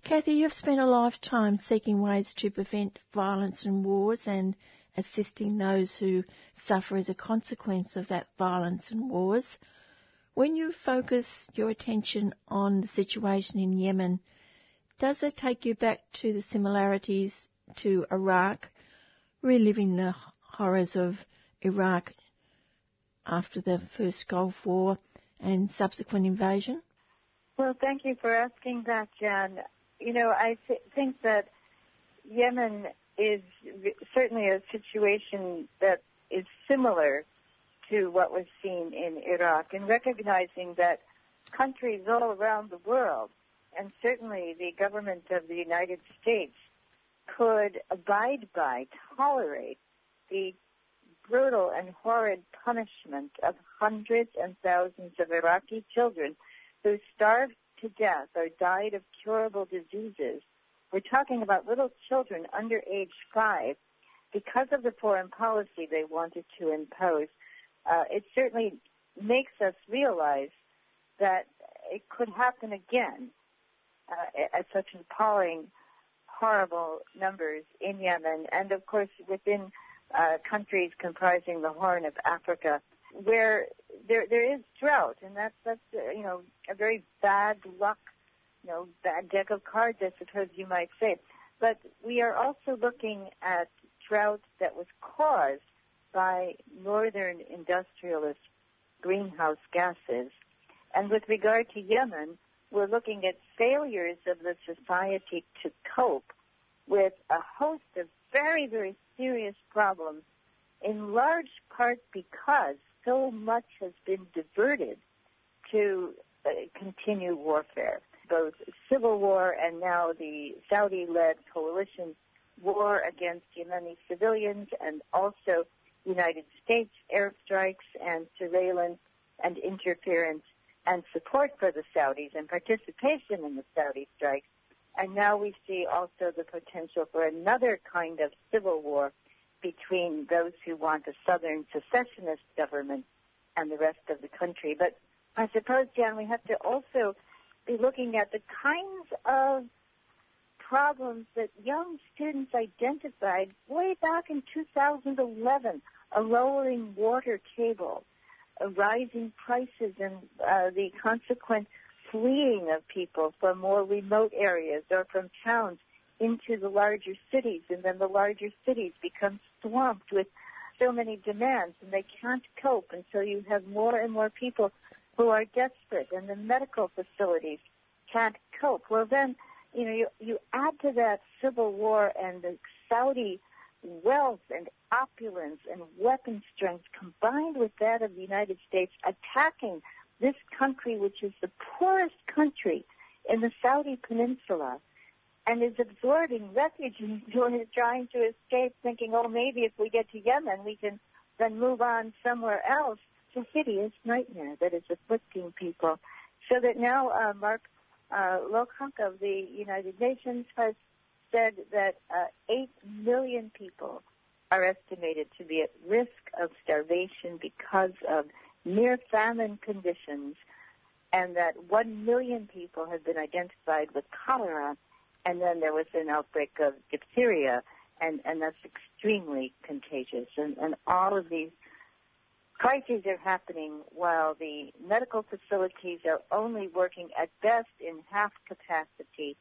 Kathy, you've spent a lifetime seeking ways to prevent violence and wars and assisting those who suffer as a consequence of that violence and wars. When you focus your attention on the situation in Yemen, does it take you back to the similarities to Iraq, reliving the horrors of Iraq after the first Gulf War and subsequent invasion? Well, thank you for asking that, Jan. You know, I th- think that Yemen is certainly a situation that is similar to what was seen in Iraq, and recognizing that countries all around the world, and certainly the government of the United States, could abide by, tolerate the brutal and horrid punishment of hundreds and thousands of Iraqi children who starved to death or died of curable diseases. We're talking about little children under age five because of the foreign policy they wanted to impose. Uh, it certainly makes us realize that it could happen again uh, at such appalling, horrible numbers in Yemen, and of course within uh, countries comprising the Horn of Africa, where there there is drought, and that's that's uh, you know a very bad luck, you know, bad deck of cards, I suppose you might say. But we are also looking at drought that was caused by northern industrialist greenhouse gases. And with regard to Yemen, we're looking at failures of the society to cope with a host of very, very serious problems, in large part because so much has been diverted to uh, continue warfare, both civil war and now the Saudi-led coalition war against Yemeni civilians and also United States airstrikes and surveillance and interference and support for the Saudis and participation in the Saudi strikes and now we see also the potential for another kind of civil war between those who want a southern secessionist government and the rest of the country. But I suppose, Jan, we have to also be looking at the kinds of problems that young students identified way back in 2011, a lowering water table, rising prices and uh, the consequent fleeing of people from more remote areas or from towns into the larger cities, and then the larger cities become swamped with so many demands, and they can't cope, and so you have more and more people who are desperate, and the medical facilities can't cope. Well, then, you know, you, you add to that civil war and the Saudi wealth and opulence and weapon strength combined with that of the United States attacking this country, which is the poorest country in the Saudi peninsula, and is absorbing refugees who are trying to escape, thinking, oh, maybe if we get to Yemen, we can then move on somewhere else. It's a hideous nightmare that is afflicting people. So that now uh, Mark uh, Lowcock of the United Nations has said that uh, 8 million people are estimated to be at risk of starvation because of near famine conditions and that one million people have been identified with cholera, and then there was an outbreak of diphtheria, and, and that's extremely contagious. And, and all of these crises are happening while the medical facilities are only working at best in half capacity,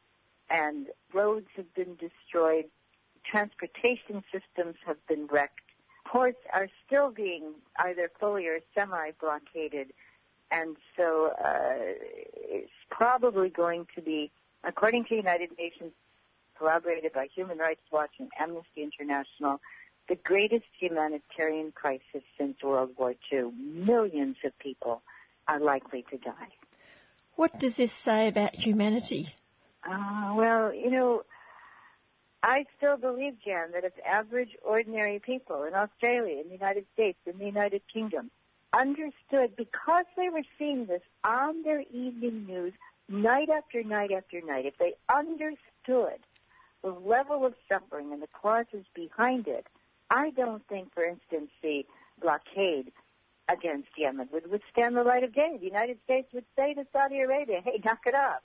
and roads have been destroyed, transportation systems have been wrecked, ports are still being either fully or semi-blockaded, and so uh, it's probably going to be, according to United Nations, corroborated by Human Rights Watch and Amnesty International, the greatest humanitarian crisis since World War II. Millions of people are likely to die. What does this say about humanity? Uh, well, you know, I still believe, Jan, that if average, ordinary people in Australia, in the United States, in the United Kingdom understood, because they were seeing this on their evening news night after night after night, if they understood the level of suffering and the causes behind it, I don't think, for instance, the blockade against Yemen would withstand the light of day. The United States would say to Saudi Arabia, hey, knock it off.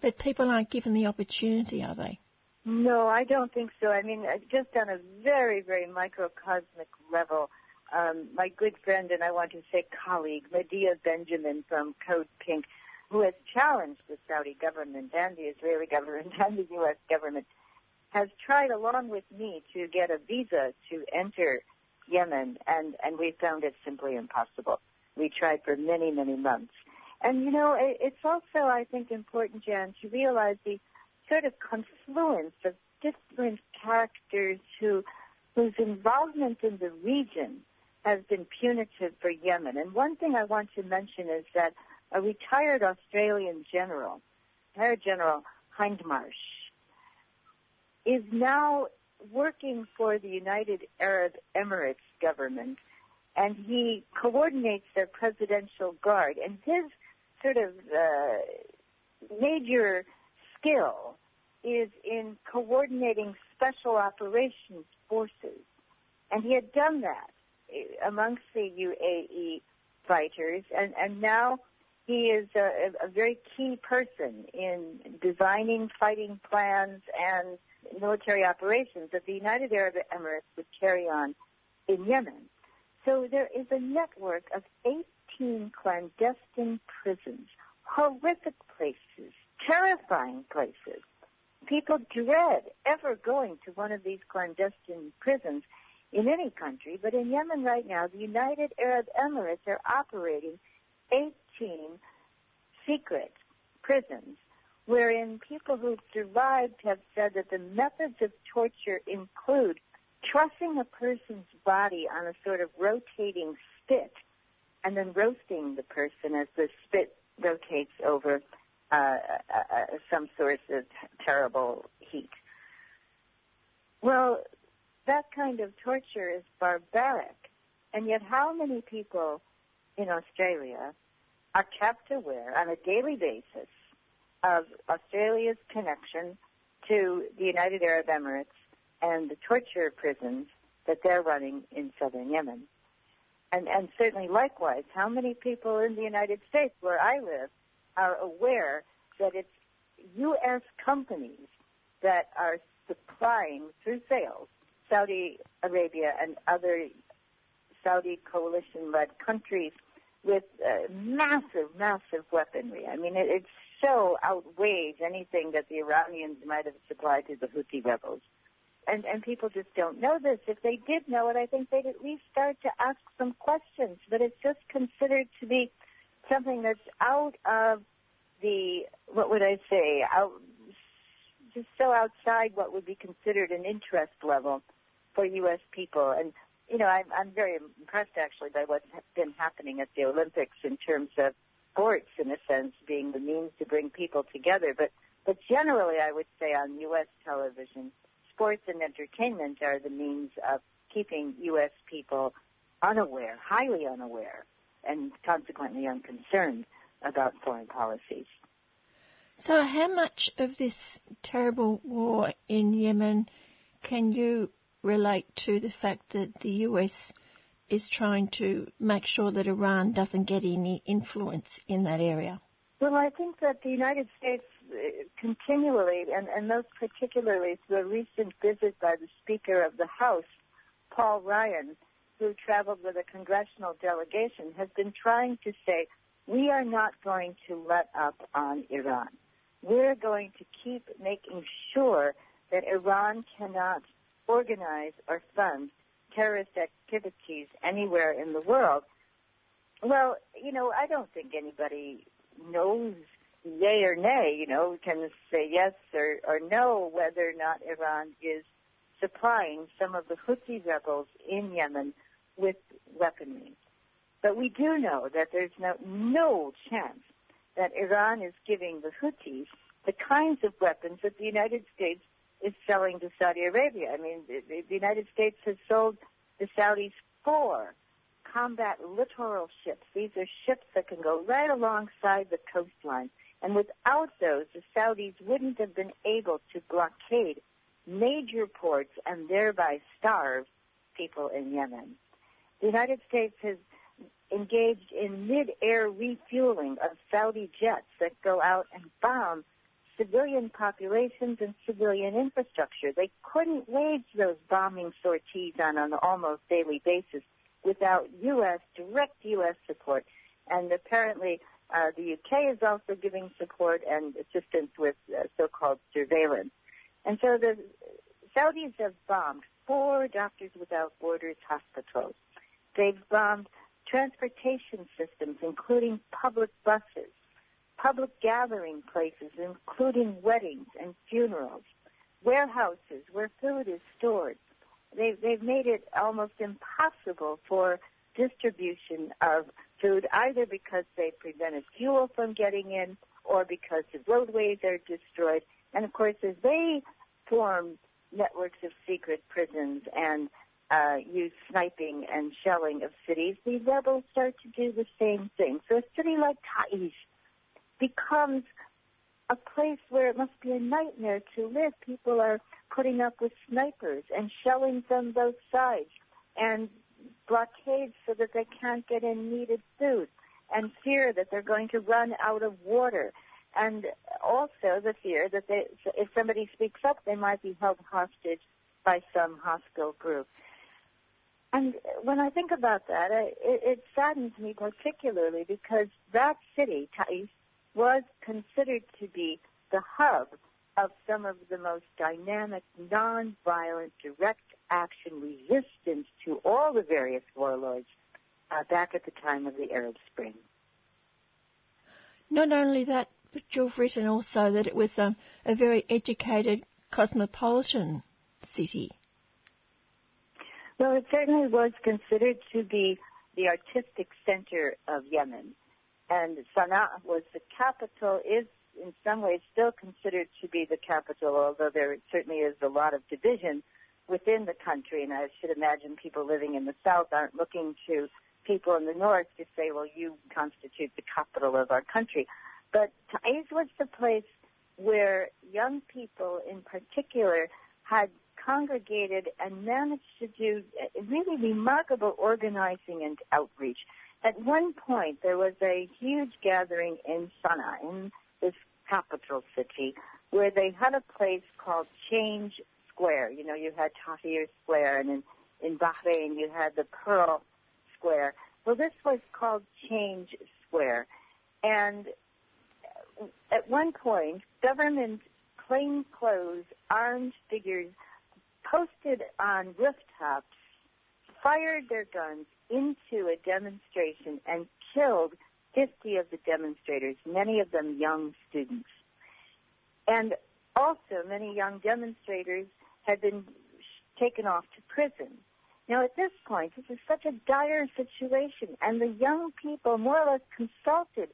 But people aren't given the opportunity, are they? No, I don't think so. I mean, uh, just on a very, very microcosmic level, um, my good friend and I want to say colleague, Medea Benjamin from Code Pink, who has challenged the Saudi government and the Israeli government and the U.S. government, has tried along with me to get a visa to enter Yemen, and, and we found it simply impossible. We tried for many, many months. And you know, it's also, I think, important, Jan, to realize the sort of confluence of different characters who, whose involvement in the region has been punitive for Yemen. And one thing I want to mention is that a retired Australian general, retired General Hindmarsh, is now working for the United Arab Emirates government, and he coordinates their presidential guard. And his sort of uh, major skill is in coordinating special operations forces. And he had done that amongst the UAE fighters, and, and now he is a, a very key person in designing fighting plans and military operations that the United Arab Emirates would carry on in Yemen. So there is a network of 18 clandestine prisons, horrific places, terrifying places. People dread ever going to one of these clandestine prisons in any country, but in Yemen right now, the United Arab Emirates are operating 18 secret prisons wherein people who've survived have said that the methods of torture include trussing a person's body on a sort of rotating spit and then roasting the person as the spit rotates over uh, uh, uh, some source of terrible heat. Well, that kind of torture is barbaric, and yet how many people in Australia are kept aware on a daily basis of Australia's connection to the United Arab Emirates and the torture prisons that they're running in southern Yemen. And, and certainly likewise, how many people in the United States where I live are aware that it's U.S. companies that are supplying through sales Saudi Arabia and other Saudi coalition-led countries with uh, massive, massive weaponry. I mean, it, it so outweighs anything that the Iranians might have supplied to the Houthi rebels. And, and people just don't know this. If they did know it, I think they'd at least start to ask some questions. But it's just considered to be something that's out of the, what would I say, out, just so outside what would be considered an interest level for U.S. people. And you know, I'm, I'm very impressed actually by what's been happening at the Olympics in terms of sports, in a sense, being the means to bring people together. But but generally, I would say on U.S. television, sports and entertainment are the means of keeping U.S. people unaware, highly unaware, and consequently unconcerned about foreign policies. So, how much of this terrible war in Yemen can you relate to the fact that the US is trying to make sure that Iran doesn't get any influence in that area? Well, I think that the United States uh, continually, and, and most particularly through a recent visit by the Speaker of the House, Paul Ryan, who traveled with a congressional delegation, has been trying to say, we are not going to let up on Iran. We're going to keep making sure that Iran cannot organize or fund terrorist activities anywhere in the world. Well, you know, I don't think anybody knows yay or nay, you know, can say yes or, or no whether or not Iran is supplying some of the Houthi rebels in Yemen with weaponry. But we do know that there's no, no chance that Iran is giving the Houthis the kinds of weapons that the United States is selling to Saudi Arabia. I mean, the, the United States has sold the Saudis four combat littoral ships. These are ships that can go right alongside the coastline. And without those, the Saudis wouldn't have been able to blockade major ports and thereby starve people in Yemen. The United States has engaged in mid-air refueling of Saudi jets that go out and bomb civilian populations and civilian infrastructure. They couldn't wage those bombing sorties on an almost daily basis without U.S., direct U.S. support. And apparently uh, the UK is also giving support and assistance with uh, so-called surveillance. And so the Saudis have bombed four Doctors Without Borders hospitals. They've bombed transportation systems, including public buses, public gathering places, including weddings and funerals, warehouses where food is stored. They've, they've made it almost impossible for distribution of food, either because they prevented fuel from getting in or because the roadways are destroyed. And of course, as they form networks of secret prisons and uh, use sniping and shelling of cities, the rebels start to do the same thing. So a city like Taiz becomes a place where it must be a nightmare to live. People are putting up with snipers and shelling from both sides and blockades so that they can't get in needed food and fear that they're going to run out of water and also the fear that they, if somebody speaks up, they might be held hostage by some hostile group. And when I think about that, it, it saddens me particularly because that city, Taiz, was considered to be the hub of some of the most dynamic, non-violent, direct action resistance to all the various warlords uh, back at the time of the Arab Spring. Not only that, but you've written also that it was um, a very educated, cosmopolitan city. Well, it certainly was considered to be the artistic center of Yemen. And Sana'a was the capital, is in some ways still considered to be the capital, although there certainly is a lot of division within the country. And I should imagine people living in the south aren't looking to people in the north to say, well, you constitute the capital of our country. But Taiz was the place where young people in particular had congregated and managed to do uh, really remarkable organizing and outreach. At one point, there was a huge gathering in Sana'a, in this capital city, where they had a place called Change Square. You know, you had Tahrir Square, and in, in Bahrain, you had the Pearl Square. Well, this was called Change Square. And uh, at one point, government plainclothes armed figures posted on rooftops fired their guns into a demonstration and killed 50 of the demonstrators, many of them young students. And also, many young demonstrators had been taken off to prison. Now, at this point, this is such a dire situation, and the young people more or less consulted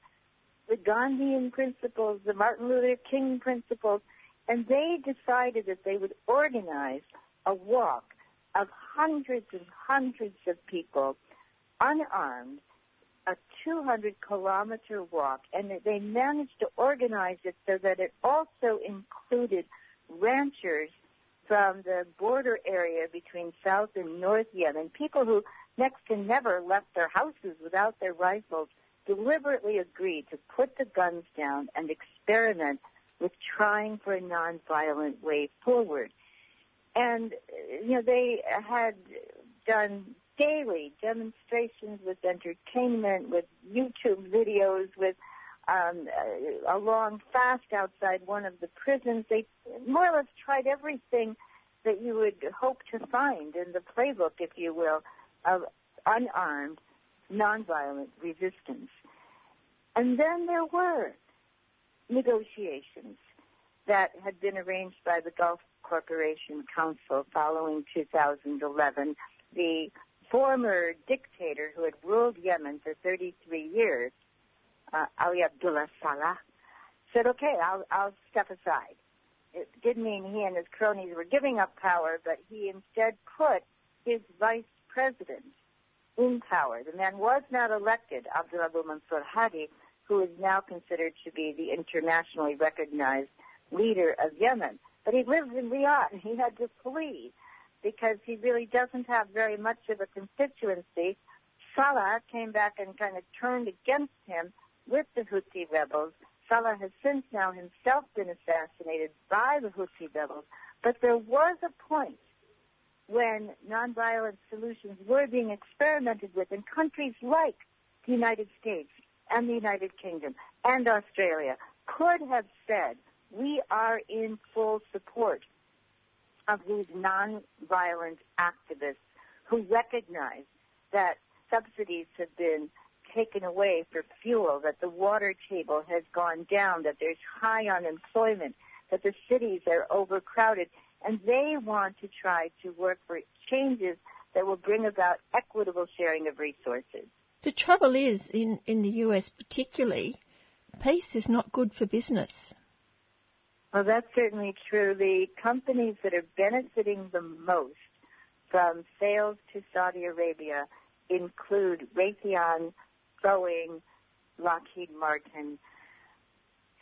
the Gandhian principles, the Martin Luther King principles, and they decided that they would organize a walk of hundreds and hundreds of people, unarmed, a 200 kilometer walk, and they managed to organize it so that it also included ranchers from the border area between South and North Yemen, people who next to never left their houses without their rifles, deliberately agreed to put the guns down and experiment with trying for a nonviolent way forward. And, you know, they had done daily demonstrations with entertainment, with YouTube videos, with um, a long fast outside one of the prisons. They more or less tried everything that you would hope to find in the playbook, if you will, of unarmed, nonviolent resistance. And then there were negotiations that had been arranged by the Gulf Cooperation Council following 2011. The former dictator who had ruled Yemen for 33 years, uh, Ali Abdullah Saleh, said, okay, I'll, I'll step aside. It didn't mean he and his cronies were giving up power, but he instead put his vice president in power. The man was not elected, Abdullah Mansur Hadi, who is now considered to be the internationally recognized leader of Yemen. But he lives in Riyadh. He had to flee because he really doesn't have very much of a constituency. Saleh came back and kind of turned against him with the Houthi rebels. Saleh has since now himself been assassinated by the Houthi rebels. But there was a point when nonviolent solutions were being experimented with in countries like the United States and the United Kingdom and Australia could have said, we are in full support of these nonviolent activists who recognize that subsidies have been taken away for fuel, that the water table has gone down, that there's high unemployment, that the cities are overcrowded, and they want to try to work for changes that will bring about equitable sharing of resources. The trouble is, in, in the US particularly, peace is not good for business. Well, that's certainly true. The companies that are benefiting the most from sales to Saudi Arabia include Raytheon, Boeing, Lockheed Martin.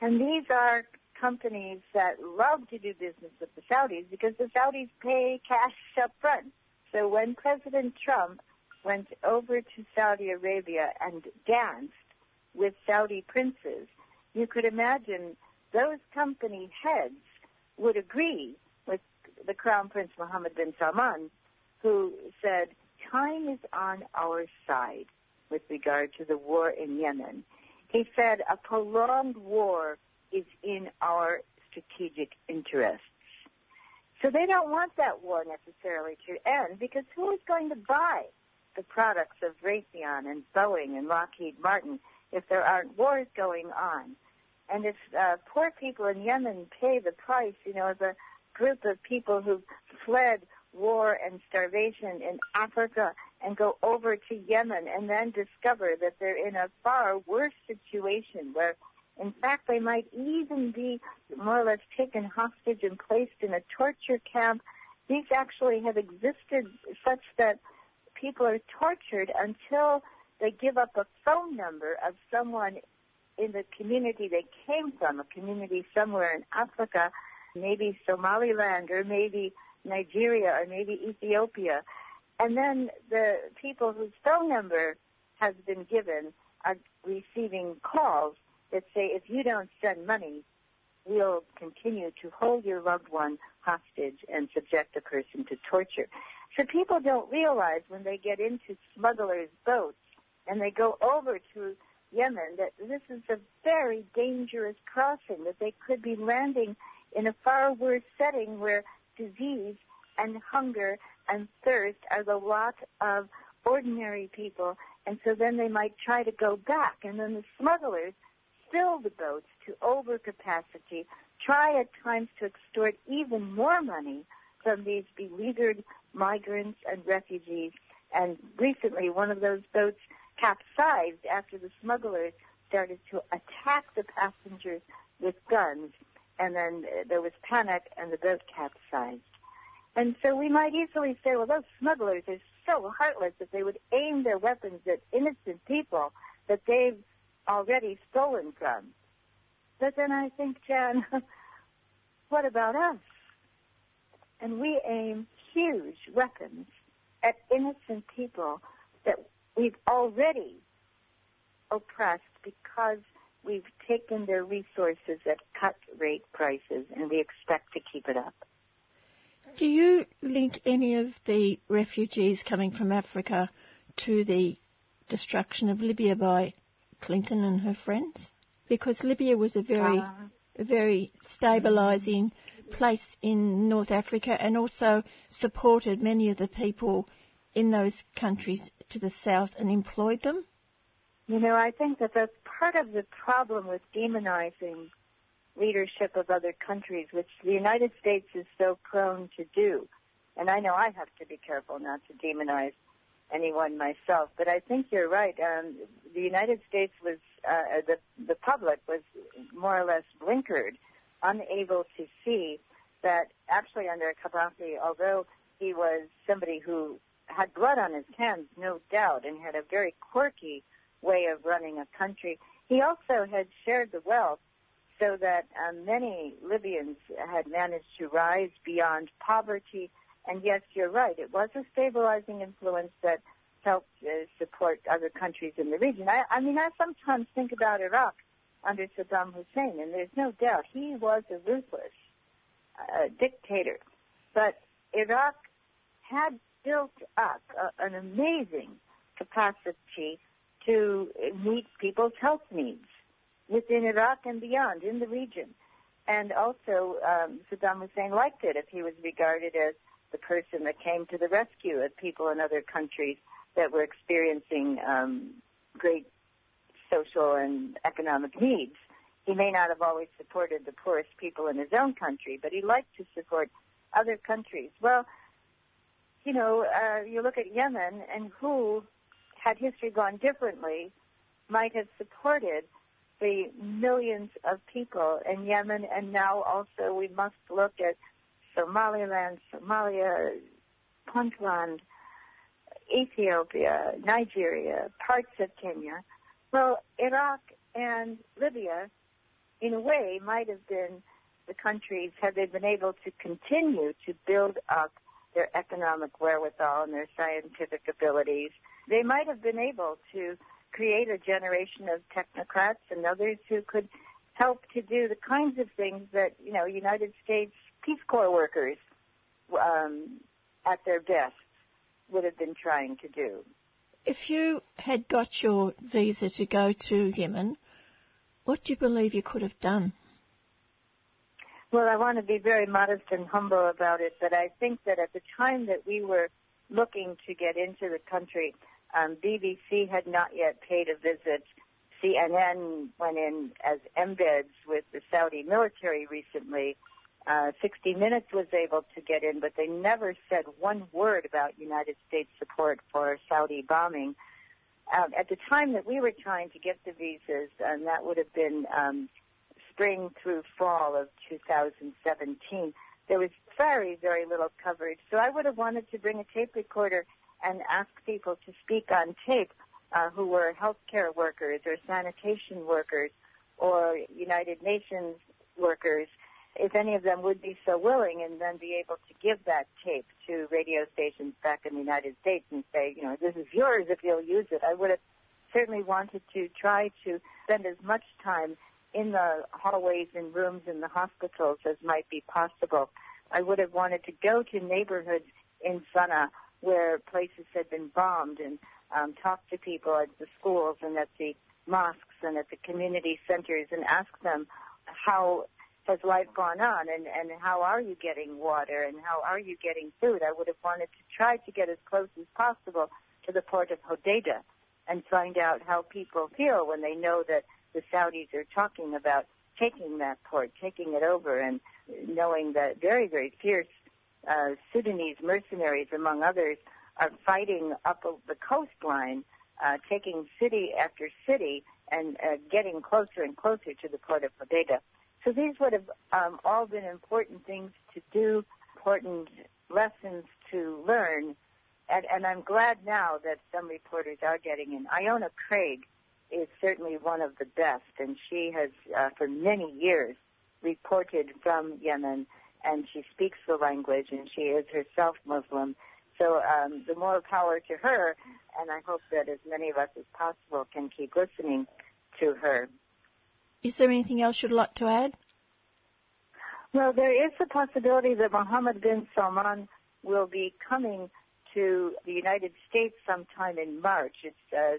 And these are companies that love to do business with the Saudis because the Saudis pay cash up front. So when President Trump went over to Saudi Arabia and danced with Saudi princes, you could imagine those company heads would agree with the Crown Prince Mohammed bin Salman, who said, time is on our side with regard to the war in Yemen. He said, a prolonged war is in our strategic interests. So they don't want that war necessarily to end because who is going to buy the products of Raytheon and Boeing and Lockheed Martin if there aren't wars going on? And if uh, poor people in Yemen pay the price, you know, as a group of people who've fled war and starvation in Africa and go over to Yemen and then discover that they're in a far worse situation where in fact they might even be more or less taken hostage and placed in a torture camp. These actually have existed such that people are tortured until they give up a phone number of someone in the community they came from, a community somewhere in Africa, maybe Somaliland or maybe Nigeria or maybe Ethiopia. And then the people whose phone number has been given are receiving calls that say, if you don't send money, we'll continue to hold your loved one hostage and subject the person to torture. So people don't realize when they get into smugglers' boats and they go over to Yemen that this is a very dangerous crossing, that they could be landing in a far worse setting where disease and hunger and thirst are the lot of ordinary people. And so then they might try to go back. And then the smugglers fill the boats to overcapacity, try at times to extort even more money from these beleaguered migrants and refugees. And recently, one of those boats capsized after the smugglers started to attack the passengers with guns, and then there was panic and the boat capsized. And so we might easily say, well, those smugglers are so heartless that they would aim their weapons at innocent people that they've already stolen from. But then I think, Jan, what about us? and we aim huge weapons at innocent people that we've already oppressed because we've taken their resources at cut rate prices and we expect to keep it up. Do you link any of the refugees coming from Africa to the destruction of Libya by Clinton and her friends? Because Libya was a very, uh, a very stabilising place in North Africa and also supported many of the people in those countries to the south and employed them. You know, I think that that's part of the problem with demonizing leadership of other countries, which the United States is so prone to do. And I know I have to be careful not to demonize anyone myself, but I think you're right. Um, the United States was, uh, the, the public was more or less blinkered, unable to see that actually under Gaddafi, although he was somebody who had blood on his hands, no doubt, and had a very quirky way of running a country. He also had shared the wealth so that um, many Libyans had managed to rise beyond poverty. And yes, you're right, it was a stabilizing influence that helped uh, support other countries in the region. I, I mean, I sometimes think about Iraq under Saddam Hussein, and there's no doubt he was a ruthless uh, dictator. But Iraq had built up a, an amazing capacity to meet people's health needs within Iraq and beyond in the region. And also, um, Saddam Hussein liked it if he was regarded as the person that came to the rescue of people in other countries that were experiencing um, great social and economic needs. He may not have always supported the poorest people in his own country, but he liked to support other countries. Well, you know, uh, you look at Yemen and who, had history gone differently, might have supported the millions of people in Yemen, and now also we must look at Somaliland, Somalia, Puntland, Ethiopia, Nigeria, parts of Kenya. Well, Iraq and Libya, in a way, might have been the countries had they been able to continue to build up their economic wherewithal and their scientific abilities, they might have been able to create a generation of technocrats and others who could help to do the kinds of things that, you know, United States Peace Corps workers um, at their best would have been trying to do. If you had got your visa to go to Yemen, what do you believe you could have done? Well, I want to be very modest and humble about it, but I think that at the time that we were looking to get into the country, um, BBC had not yet paid a visit. CNN went in as embeds with the Saudi military recently. Uh, 60 Minutes was able to get in, but they never said one word about United States support for Saudi bombing. Um, at the time that we were trying to get the visas, and that would have been um, spring through fall of 2017, there was very, very little coverage. So I would have wanted to bring a tape recorder and ask people to speak on tape uh, who were healthcare workers or sanitation workers or United Nations workers, if any of them would be so willing, and then be able to give that tape to radio stations back in the United States and say, you know, this is yours if you'll use it. I would have certainly wanted to try to spend as much time in the hallways and rooms in the hospitals as might be possible. I would have wanted to go to neighborhoods in Sana'a where places had been bombed and um, talk to people at the schools and at the mosques and at the community centers and ask them how has life gone on and, and how are you getting water and how are you getting food? I would have wanted to try to get as close as possible to the port of Hodeidah and find out how people feel when they know that the Saudis are talking about taking that port, taking it over, and knowing that very, very fierce uh, Sudanese mercenaries, among others, are fighting up the coastline, uh, taking city after city, and uh, getting closer and closer to the port of Hodeidah. So these would have um, all been important things to do, important lessons to learn, and, and I'm glad now that some reporters are getting in. Iona Craig is certainly one of the best, and she has, uh, for many years, reported from Yemen and she speaks the language, and she is herself Muslim. So um, the more power to her, and I hope that as many of us as possible can keep listening to her. Is there anything else you'd like to add? Well, there is the possibility that Mohammed bin Salman will be coming to the United States sometime in March. It's uh,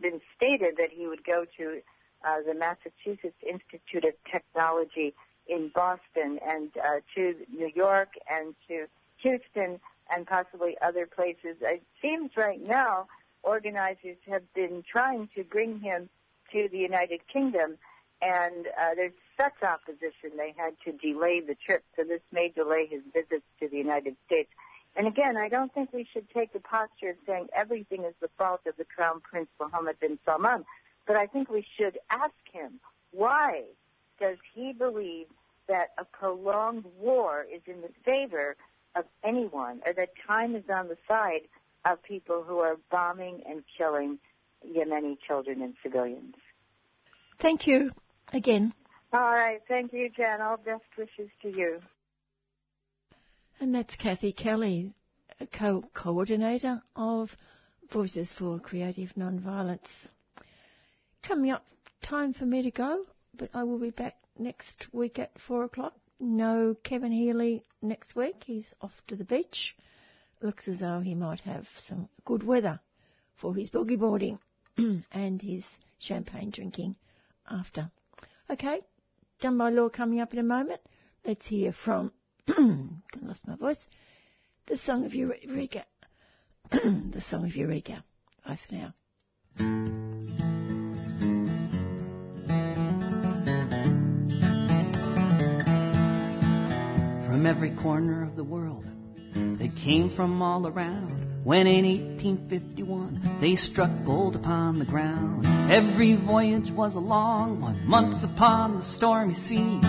been stated that he would go to uh, the Massachusetts Institute of Technology in Boston and uh, to New York and to Houston and possibly other places. It seems right now organizers have been trying to bring him to the United Kingdom, and uh, there's such opposition they had to delay the trip, so this may delay his visits to the United States. And again, I don't think we should take the posture of saying everything is the fault of the Crown Prince Mohammed bin Salman, but I think we should ask him why does he believe that a prolonged war is in the favor of anyone, or that time is on the side of people who are bombing and killing Yemeni children and civilians. Thank you again. All right. Thank you, Jen. All best wishes to you. And that's Kathy Kelly, co coordinator of Voices for Creative Nonviolence. Coming up, time for me to go, but I will be back next week at four o'clock. No Kevin Healy next week. He's off to the beach. Looks as though he might have some good weather for his boogie boarding and his champagne drinking after. Okay, done by law coming up in a moment. Let's hear from, lost my voice, the song of Eureka. the song of Eureka. Bye for now. from every corner of the world. They came from all around. When in 1851 they struck gold upon the ground. Every voyage was a long one, months upon the stormy sea.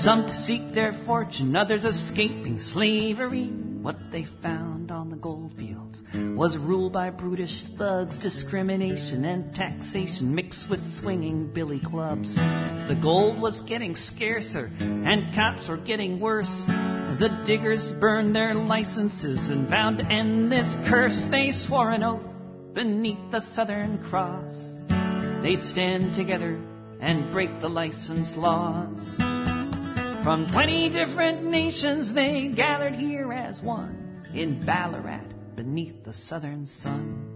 Some to seek their fortune, others escaping slavery. What they found on the gold fields was ruled by brutish thugs, discrimination and taxation mixed with swinging billy clubs. The gold was getting scarcer and cops were getting worse. The diggers burned their licenses and vowed to end this curse. They swore an oath beneath the Southern Cross. They'd stand together and break the license laws. From 20 different nations they gathered here as one in Ballarat beneath the southern sun.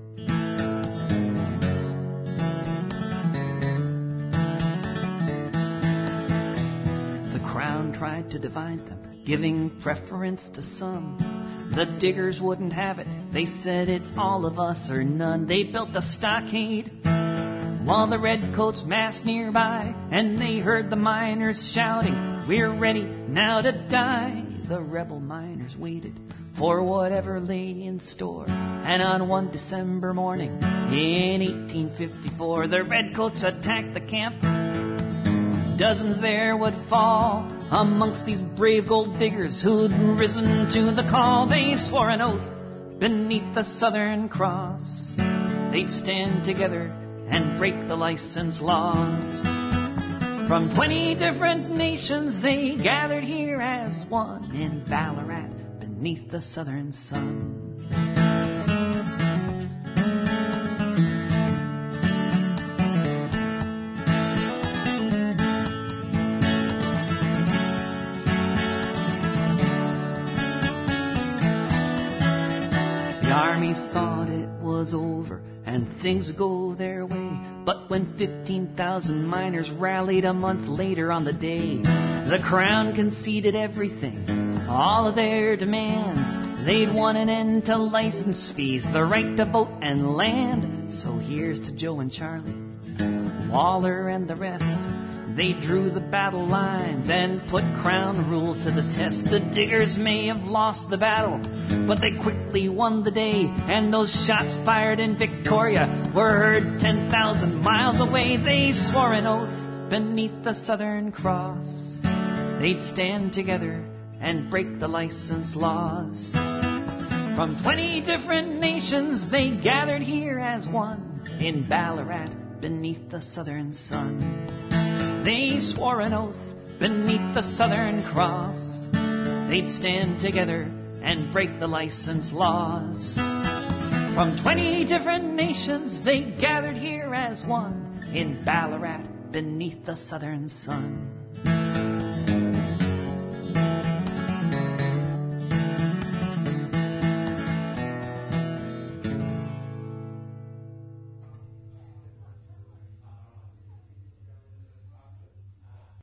The crown tried to divide them, giving preference to some. The diggers wouldn't have it. They said it's all of us or none. They built a stockade while the redcoats massed nearby, and they heard the miners shouting, We're ready now to die. The rebel miners waited for whatever lay in store. And on one December morning in 1854, the redcoats attacked the camp. Dozens there would fall amongst these brave gold diggers who'd risen to the call. They swore an oath beneath the Southern Cross. They'd stand together and break the license laws. From 20 different nations they gathered here as one in Ballarat beneath the southern sun. Was over and things go their way. But when 15,000 miners rallied a month later on the day, the crown conceded everything, all of their demands. They'd won an end to license fees, the right to vote and land. So here's to Joe and Charlie, Lalor and the rest. They drew the battle lines and put crown rule to the test. The diggers may have lost the battle, but they quickly won the day. And those shots fired in Victoria were heard 10,000 miles away. They swore an oath beneath the Southern Cross. They'd stand together and break the license laws. From 20 different nations they gathered here as one in Ballarat beneath the southern sun. They swore an oath beneath the Southern Cross. they'd stand together and break the license laws. From 20 different nations, they gathered here as one in Ballarat beneath the southern sun.